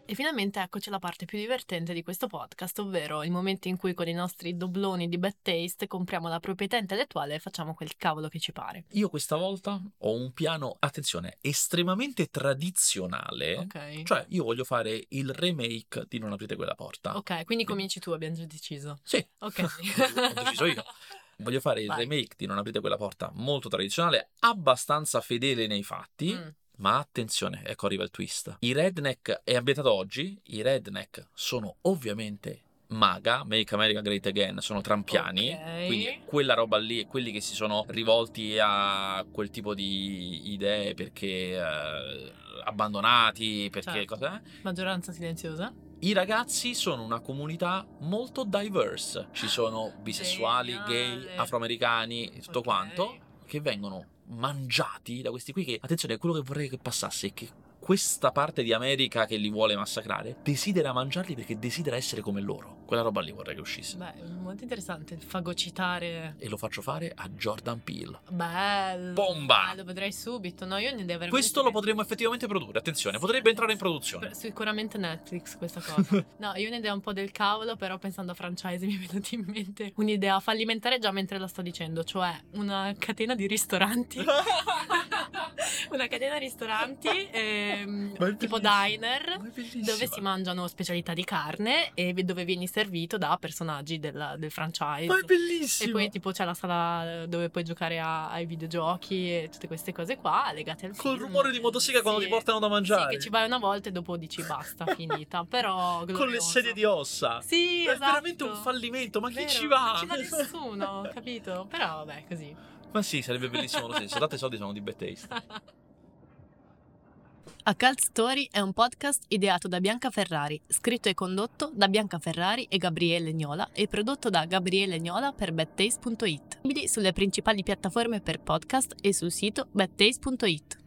S2: E finalmente eccoci alla parte più divertente di questo podcast, ovvero il momento in cui con i nostri dobloni di bad taste compriamo la proprietà intellettuale e facciamo quel cavolo che ci pare.
S1: Io questa volta ho un piano, attenzione, estremamente tradizionale.
S2: Ok.
S1: Cioè, io voglio fare il remake di Non aprite quella porta.
S2: Ok, quindi cominci tu, abbiamo già deciso.
S1: Sì,
S2: Ok.
S1: ho deciso io. Voglio fare il
S2: Vai.
S1: remake di Non aprite quella porta molto tradizionale, abbastanza fedele nei fatti.
S2: Mm.
S1: Ma attenzione, ecco arriva il twist. I redneck è ambientato oggi. I redneck sono ovviamente MAGA, Make America Great Again, sono trampiani.
S2: Ok.
S1: Quindi quella roba lì, quelli che si sono rivolti a quel tipo di idee perché eh, abbandonati, perché
S2: Certo.
S1: cosa è?
S2: Maggioranza silenziosa.
S1: I ragazzi sono una comunità molto diverse. Ci sono bisessuali, gay,
S2: Geniale.
S1: afroamericani, tutto
S2: Ok.
S1: quanto, che vengono mangiati da questi qui che, attenzione, quello che vorrei che passasse è che questa parte di America che li vuole massacrare desidera mangiarli perché desidera essere come loro. Quella roba lì vorrei che uscisse.
S2: Beh, molto interessante il fagocitare.
S1: E lo faccio fare a Jordan Peele.
S2: Bello.
S1: Bomba!
S2: Ah, lo vedrei subito. No, io ne devo.
S1: Questo lo potremmo effettivamente produrre, attenzione, potrebbe entrare in produzione.
S2: Sicuramente Netflix questa cosa. no, io ho un'idea un po' del cavolo, però pensando a franchise mi è venuta in mente un'idea fallimentare già mentre la sto dicendo, cioè una catena di ristoranti. una catena di ristoranti ehm, tipo diner dove si mangiano specialità di carne e dove vieni servito da personaggi del, del franchise.
S1: Ma è bellissimo!
S2: E poi tipo c'è la sala dove puoi giocare a- ai videogiochi e tutte queste cose qua legate al
S1: Col
S2: film.
S1: rumore di motosega quando
S2: Sì.
S1: ti portano da mangiare.
S2: Sì, che ci vai una volta e dopo dici basta, finita. Però
S1: Con le
S2: glorioso.
S1: sedie di ossa.
S2: Sì,
S1: È
S2: esatto.
S1: veramente un fallimento, ma chi
S2: Vero,
S1: ci va?
S2: Non ci va nessuno, capito? Però vabbè, così.
S1: Ma sì, sarebbe bellissimo lo stesso. Date soldi sono di bad taste.
S2: A Cult Story è un podcast ideato da Bianca Ferrari, scritto e condotto da Bianca Ferrari e Gabriele Gnola e prodotto da Gabriele Gnola per. Disponibili sulle principali piattaforme per podcast e sul sito badtaste.it.